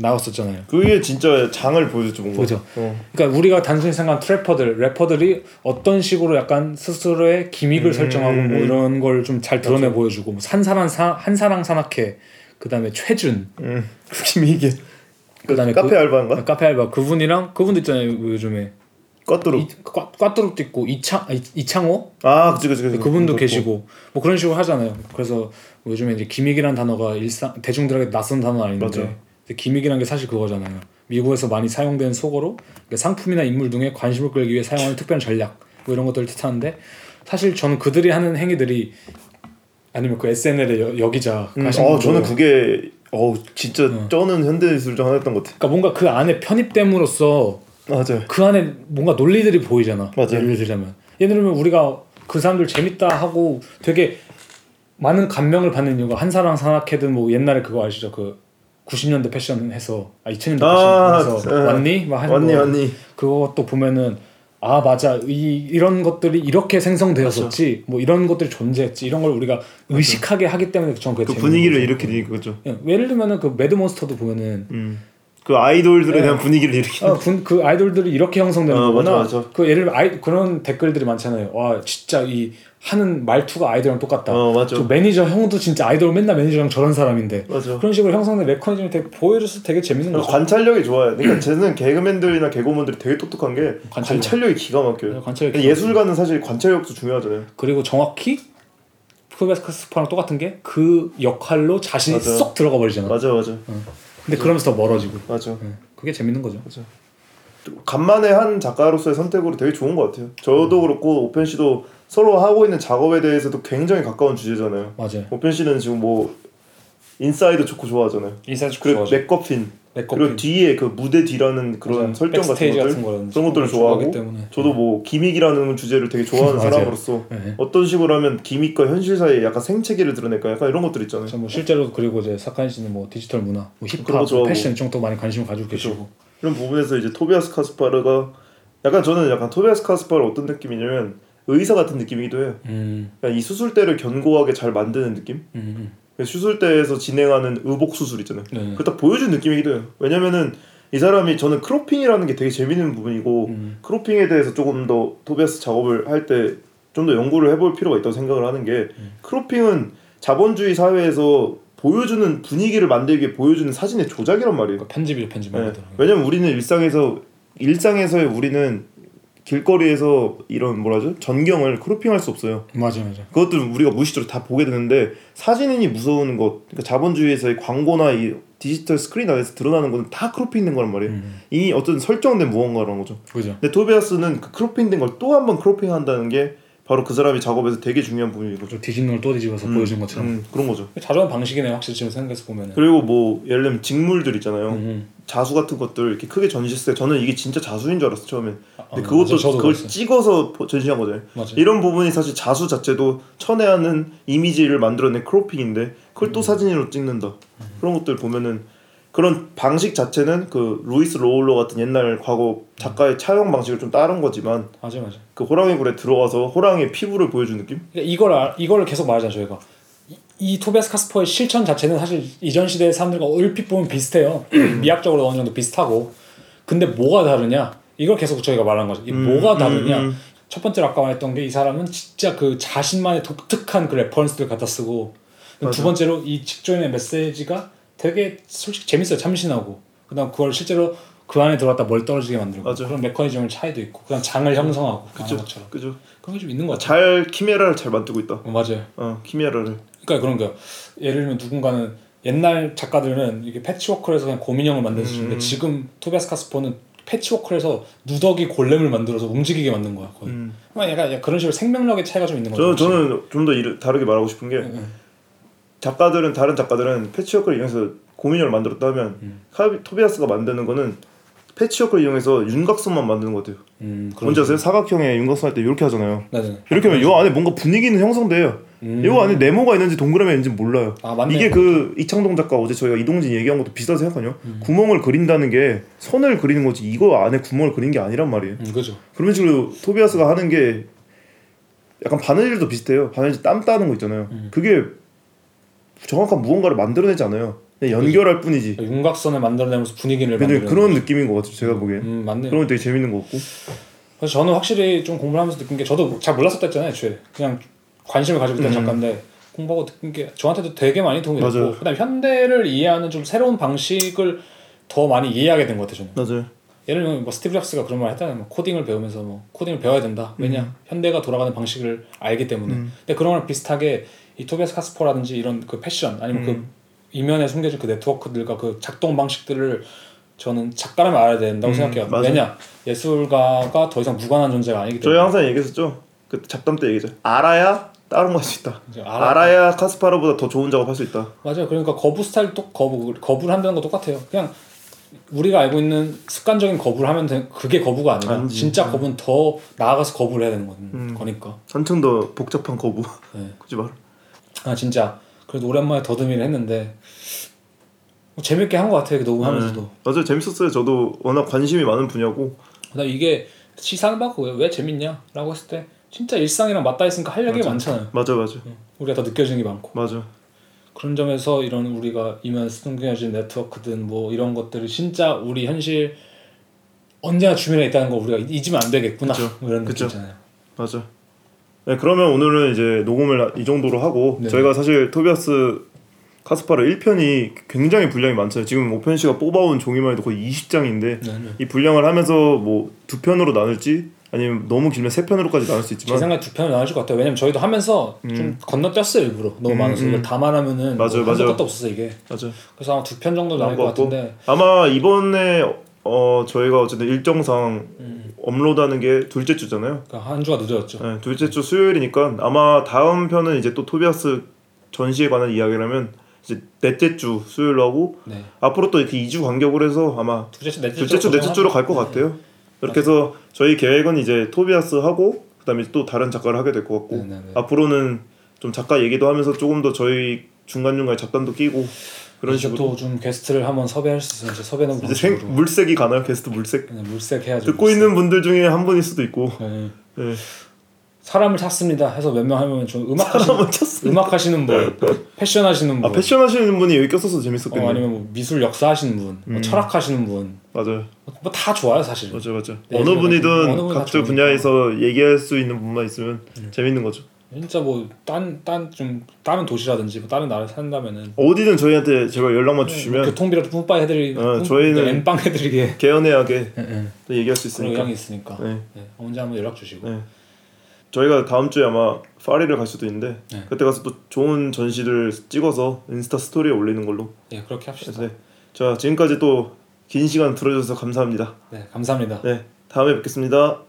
나왔었잖아요. 그게 진짜 장을 보여줬죠, 뭔가. 그죠. 어. 그러니까 우리가 단순히 생각한 trapper들, 래퍼들이 어떤 식으로 약간 스스로의 gimmick을 음, 설정하고 뭐 음. 이런 걸 좀 잘 드러내 보여주고 뭐 산사랑 사, 한사랑 산악회 그다음에 최준 음. 이게 그다음에 카페 그, 알바인가? 카페 알바 그분이랑 그분도 있잖아요 그 요즘에 꽈뚜룹. 이, 꽈, 꽈뚜룹도 있고 이창 아, 이- 이창호 아, 그치, 그치, 그치. 그분도 그렇고. 계시고 뭐 그런 식으로 하잖아요. 그래서 뭐 요즘에 이제 기믹이란 단어가 일상 대중들에게 낯선 단어 아닌데 기믹이란 게 사실 그거잖아요. 미국에서 많이 사용되는 속어로 그러니까 상품이나 인물 등에 관심을 끌기 위해 사용하는 특별한 전략 뭐 이런 것들을 뜻하는데 사실 저는 그들이 하는 행위들이 아니면 그 SNL의 여, 여기자 음, 어, 저는 그게 어 진짜 쩌는 현대예술 중 하나였던 것 같아. 그러니까 뭔가 그 안에 편입됨으로써 맞아요. 그 안에 뭔가 논리들이 보이잖아. 맞아요. 예를 들자면 예를 들면 우리가 그 사람들 재밌다 하고 되게 많은 감명을 받는 이유가 한사랑 산악회든 뭐 옛날에 그거 아시죠? 그 90년대 패션 해서 아 2000년대 아, 패션 해서 예. 왔니? 막 하는 왔니, 거. 왔니. 그것도 보면은 아 맞아 이 이런 것들이 이렇게 생성되었었지 뭐 이런 것들이 존재했지 이런 걸 우리가 의식하게 하기 때문에 전 그게 그 분위기를 거죠. 일으키니 그거죠. 예, 예를 들면은 그 매드몬스터도 보면은 음. 그 아이돌들에 네. 대한 분위기를 일으키. 어, 군, 그 아이돌들이 이렇게 형성되는 어, 거구나. 맞아, 맞아. 그 예를 들면 아이, 그런 댓글들이 많잖아요. 와 진짜 이 하는 말투가 아이돌이랑 똑같다. 어, 맞아. 저 매니저 형도 진짜 아이돌 맨날 매니저랑 저런 사람인데. 맞아. 그런 식으로 형성된 메커니즘이 되게 보여줘서 되게 재밌는 거죠. 관찰력이 좋아요. 그러니까 쟤는 개그맨들이나 개그우먼들이 되게 똑똑한 게 관찰력. 관찰력이 기가 막혀요. 네, 관찰력이 근데 예술가는 사실 관찰력도 중요하잖아요. 그리고 정확히 토비아스 카스파랑 똑같은 게 그 역할로 자신이 맞아. 쏙 들어가 버리잖아. 맞아, 맞아, 근데 그러면서 더 멀어지고. 맞아. 예, 그게 재밌는 거죠. 맞아. 간만에 한 작가로서의 선택으로 되게 좋은 것 같아요. 저도 그렇고 오펜 씨도 서로 하고 있는 작업에 대해서도 굉장히 가까운 주제잖아요. 맞아요. 오펜 씨는 지금 뭐 inside 좋고 좋아하잖아요. inside 그리고 좋아하죠. MacGuffin MacGuffin. 그리고 뒤에 그 무대 뒤라는 그런 맞아요. 설정 같은 backstage 것들 같은 거라든지 그런 것들을 좋아하기 좋아하고 때문에. 저도 뭐 gimmick이라는 주제를 되게 좋아하는 맞아요. 사람으로서 네. 어떤 식으로 하면 gimmick과 현실 사이에 약간 생채기를 드러낼까 약간 이런 것들 있잖아요. 뭐 실제로 그리고 이제 사카이 씨는 뭐 디지털 문화, 뭐 그런 거 힙합, 좋아하고. 패션 이쪽도 많이 관심을 가지고 계시고. 이런 부분에서 이제 토비아스 카스파르가 약간 저는 약간 토비아스 카스파르 어떤 느낌이냐면 의사 같은 느낌이기도 해요. 음, 그냥 이 수술대를 견고하게 잘 만드는 느낌. 음, 수술대에서 진행하는 의복 수술 있잖아요. 네. 그딱 보여준 느낌이기도 해요. 왜냐면은 이 사람이 저는 크로핑이라는 게 되게 재밌는 부분이고 음. 크로핑에 대해서 조금 더 토비아스 작업을 할 때 좀 더 연구를 해볼 필요가 있다고 생각을 하는 게 음. 크로핑은 자본주의 사회에서 보여주는 분위기를 만들기 위해 보여주는 사진의 조작이란 말이에요. 그러니까 편집이 편집 네. 왜냐면 우리는 일상에서 일상에서의 우리는 길거리에서 이런 뭐라죠 전경을 크로핑할 수 없어요. 맞아, 맞아. 그것들 우리가 무의식적으로 다 보게 되는데 사진인이 무서운 것, 그러니까 자본주의에서의 광고나 이 디지털 스크린 안에서 드러나는 거는 다 크로핑된 거란 말이에요. 음, 이 어떤 설정된 무언가라는 거죠. 그죠. 근데 토비아스는 그 크로핑된 걸 또 한 번 크로핑한다는 게 바로 그 사람이 작업에서 되게 중요한 거죠. 좀 뒤집는 걸 또 뒤집어서 음, 보여주는 것처럼. 음, 그런 거죠. 자주 하는 방식이네요, 확실히 지금 생각해서 보면은. 그리고 뭐 예를 들면 직물들 있잖아요. 음, 자수 같은 것들 이렇게 크게 전시했을 때 저는 이게 진짜 자수인 줄 알았어 처음엔. 근데 아, 그것도 그걸 그랬어요. 찍어서 보- 전시한 거잖아요. 맞아. 이런 부분이 사실 자수 자체도 천외하는 이미지를 만들어낸 크로핑인데 그걸 음. 또 사진으로 찍는다. 그런 것들 보면은 그런 방식 자체는 그 루이스 로울로 같은 옛날 과거 작가의 차용 방식을 좀 따른 거지만 맞아, 맞아. 그 호랑이 굴에 들어가서 호랑이의 피부를 보여준 느낌? 그러니까 이걸 알- 이걸 계속 말하잖아 저희가. 이, 이 토베스 카스퍼의 실천 자체는 사실 이전 시대 사람들과 얼핏 보면 비슷해요. 미학적으로 어느 정도 비슷하고. 근데 뭐가 다르냐? 이걸 계속 저희가 말한 거죠. 이 뭐가 다르냐? 음, 음. 첫 번째로 아까 말했던 게 이 사람은 진짜 그 자신만의 독특한 그 reference를 갖다 쓰고 두 맞아. 번째로 이 직전의 메시지가 되게 솔직히 재밌어요 참신하고 그다음 그걸 실제로 그 안에 들어갔다 뭘 떨어지게 만들고 맞아. 그런 메커니즘의 차이도 있고 그다음 장을 형성하고 그죠. 그죠. 그런 게 좀 있는 것 같아요 잘 키메라를 잘 만들고 있다. 어, 맞아요 어 키메라를. 그러니까 그런 거요 예를 들면 누군가는 옛날 작가들은 이게 패치워크를 해서 그냥 곰인형을 만들었는데 음. 지금 토비아스 카스파는 패치워크를 해서 누더기 골렘을 만들어서 움직이게 만든 거야 거의 음. 그러니까 약간 그런 식으로 생명력의 차이가 좀 있는 거죠 저는 좀 더 다르게 말하고 싶은 게 응. 작가들은 다른 작가들은 패치워크를 이용해서 곰인형을 만들었다면 음. 카비 토비아스가 만드는 거는 패치워크를 이용해서 윤곽선만 만드는 것 같아요. 음, 뭔지 아세요? 사각형의 윤곽선 할 때 이렇게 하잖아요. 네네. 이렇게 하면 이 안에 뭔가 분위기는 형성돼요. 음. 이 안에 네모가 있는지 동그라미 있는지 몰라요. 아. 이게 그 이창동 작가 어제 저희가 이동진 얘기한 것도 비슷하다 생각하냐? 음. 구멍을 그린다는 게 선을 그리는 거지 이거 안에 구멍을 그린 게 아니란 말이에요. 음, 그죠. 그런 식으로 토비아스가 하는 게 약간 바느질도 비슷해요. 바느질 땀 따는 거 있잖아요. 음. 그게 정확한 무언가를 만들어내지 않아요. 연결할 뿐이지. 윤곽선을 만들어내면서 분위기를 만드는. 그런 느낌인 것 같아요. 제가 보기엔. 음 맞네. 그런 거 되게 재밌는 것 같고. 그래서 저는 확실히 좀 공부를 하면서 느낀 게 저도 잘 몰랐었다 했잖아요. 애초에 그냥 관심을 가지고 있던 음. 작가인데 공부하고 느낀 게 저한테도 되게 많이 도움이 맞아요. 됐고 그다음 에 현대를 이해하는 좀 새로운 방식을 더 많이 이해하게 된 것 같아요. 저는. 맞아요. 예를 들면 뭐 스티브 잡스가 그런 말 했잖아요. 뭐 코딩을 배우면서 뭐 코딩을 배워야 된다. 왜냐 현대가 돌아가는 방식을 알기 때문에. 음. 근데 그런 거랑 비슷하게 이 토비아스 카스퍼라든지 이런 그 패션 아니면 그 음. 이면에 숨겨진 그 네트워크들과 그 작동 방식들을 저는 작가라면 알아야 된다고 음, 생각해요. 맞아요. 왜냐 예술가가 더 이상 무관한 존재가 아니기 저희 때문에. 항상 얘기했었죠. 그 잡담 때 얘기했죠. 알아야 다른 거 할 수 있다. 알아- 알아 야 카스파르보다 더 좋은 작업 할 수 있다. 맞아요. 그러니까 거부 스타일 또 거부 거부를 한다는 거 똑같아요. 그냥 우리가 알고 있는 습관적인 거부를 하면 되, 그게 거부가 아니라 아니지. 진짜 음. 거부는 더 나아가서 거부를 해야 되는 거, 음. 거니까. 한층 더 복잡한 거부. 네. 굳이 말. 아 진짜 그래도 오랜만에 더듬이를 했는데 뭐 재밌게 한 것 같아요. 녹음하면서도. 네. 맞아요. 재밌었어요. 저도 워낙 관심이 많은 분야고. 나 이게 시상을 받고 왜, 왜 재밌냐라고 했을 때 진짜 일상이랑 맞닿아 있으니까 할 얘기 가 많잖아요. 맞아 맞아 우리가 더 느껴지는 게 많고 맞아. 그런 점에서 이런 우리가 이면 숨겨진 네트워크든 뭐 이런 것들이 진짜 우리 현실 언제나 주변에 있다는 거 우리가 잊으면 안 되겠구나 그쵸. 뭐 이런 그쵸. 느낌이잖아요. 맞아. 네, 그러면 오늘은 이제 녹음을 이 정도로 하고 네. 저희가 사실 토비아스 카스파르 1편이 굉장히 분량이 많잖아요. 지금 오펜 씨가 뽑아온 종이만 해도 거의 20장인데 네, 네. 이 분량을 하면서 뭐 두 편으로 나눌지 아니면 너무 길면 세 편으로까지 나눌 수제 있지만 생각에 두 편을 나눠줄 것 같아요. 왜냐면 저희도 하면서 좀 건너뛰었어요 일부러 너무 음, 많아서 음. 이걸 다 말하면은 맞아요, 뭐 맞아요. 끝도 없었어 이게. 맞아. 그래서 아마 두 편 정도 나올 것 같고. 같은데 아마 이번에 어 저희가 어쨌든 일정상 음. 업로드하는 게 둘째 주잖아요. 그러니까 한 주가 늦어졌죠. 네, 둘째 주 수요일이니까 아마 다음 편은 이제 또 토비아스 전시에 관한 이야기라면 이제 넷째 주 수요일로 하고 네. 앞으로 또 이렇게 2주 간격으로 해서 아마 둘째 주, 넷째 둘째 주, 넷째 주로 갈 것 같아요. 이렇게 해서 저희 계획은 이제 토비아스 하고 그다음에 또 다른 작가를 하게 될 것 같고 네, 네, 네. 앞으로는 좀 작가 얘기도 하면서 조금 더 저희 중간 중간에 잡담도 끼고 그런 식으로 또좀 게스트를 한번 섭외할 수 있으면 섭외는 이제 생, 물색이 가나요 게스트 물색 그냥 물색 해야죠. 듣고 물색. 있는 분들 중에 한 분일 수도 있고 네. 네. 사람을 찾습니다. 해서 몇 명 하면 좀 음악 하시는. 음악 하시는 분, 패션 하시는 분, 아 패션 하시는 분이 여기 꼈어서 어, 재밌었겠네. 아니면 뭐 미술 역사 하시는 분, 뭐 철학 하시는 분, 맞아요. 뭐 다 좋아요 사실. 맞아 맞아. 네, 어느 어느 분이든 분이 다 각자. 분야에서 얘기할 수 있는 분만 있으면 음. 재밌는 거죠. 진짜 뭐딴딴좀 다른 도시라든지 뭐 다른 나라에 산다면은 어디든 저희한테 제발 연락만 뭐 주시면 교통비라도 뿜빠 해드리게, 어, 저희는- 엠빵 해드리게 개연해하게 예, 예. 또 얘기할 수 그런 있으니까. 의향이 있으니까 네. 네, 언제 한번 연락 주시고 네. 저희가 다음 주에 아마 파리를 갈 수도 있는데 네. 그때 가서 또 좋은 전시를 찍어서 인스타 스토리에 올리는 걸로. 예 그렇게 합시다. 네. 자 지금까지 또 긴 시간 들어주셔서 감사합니다. 네 감사합니다. 네 다음에 뵙겠습니다.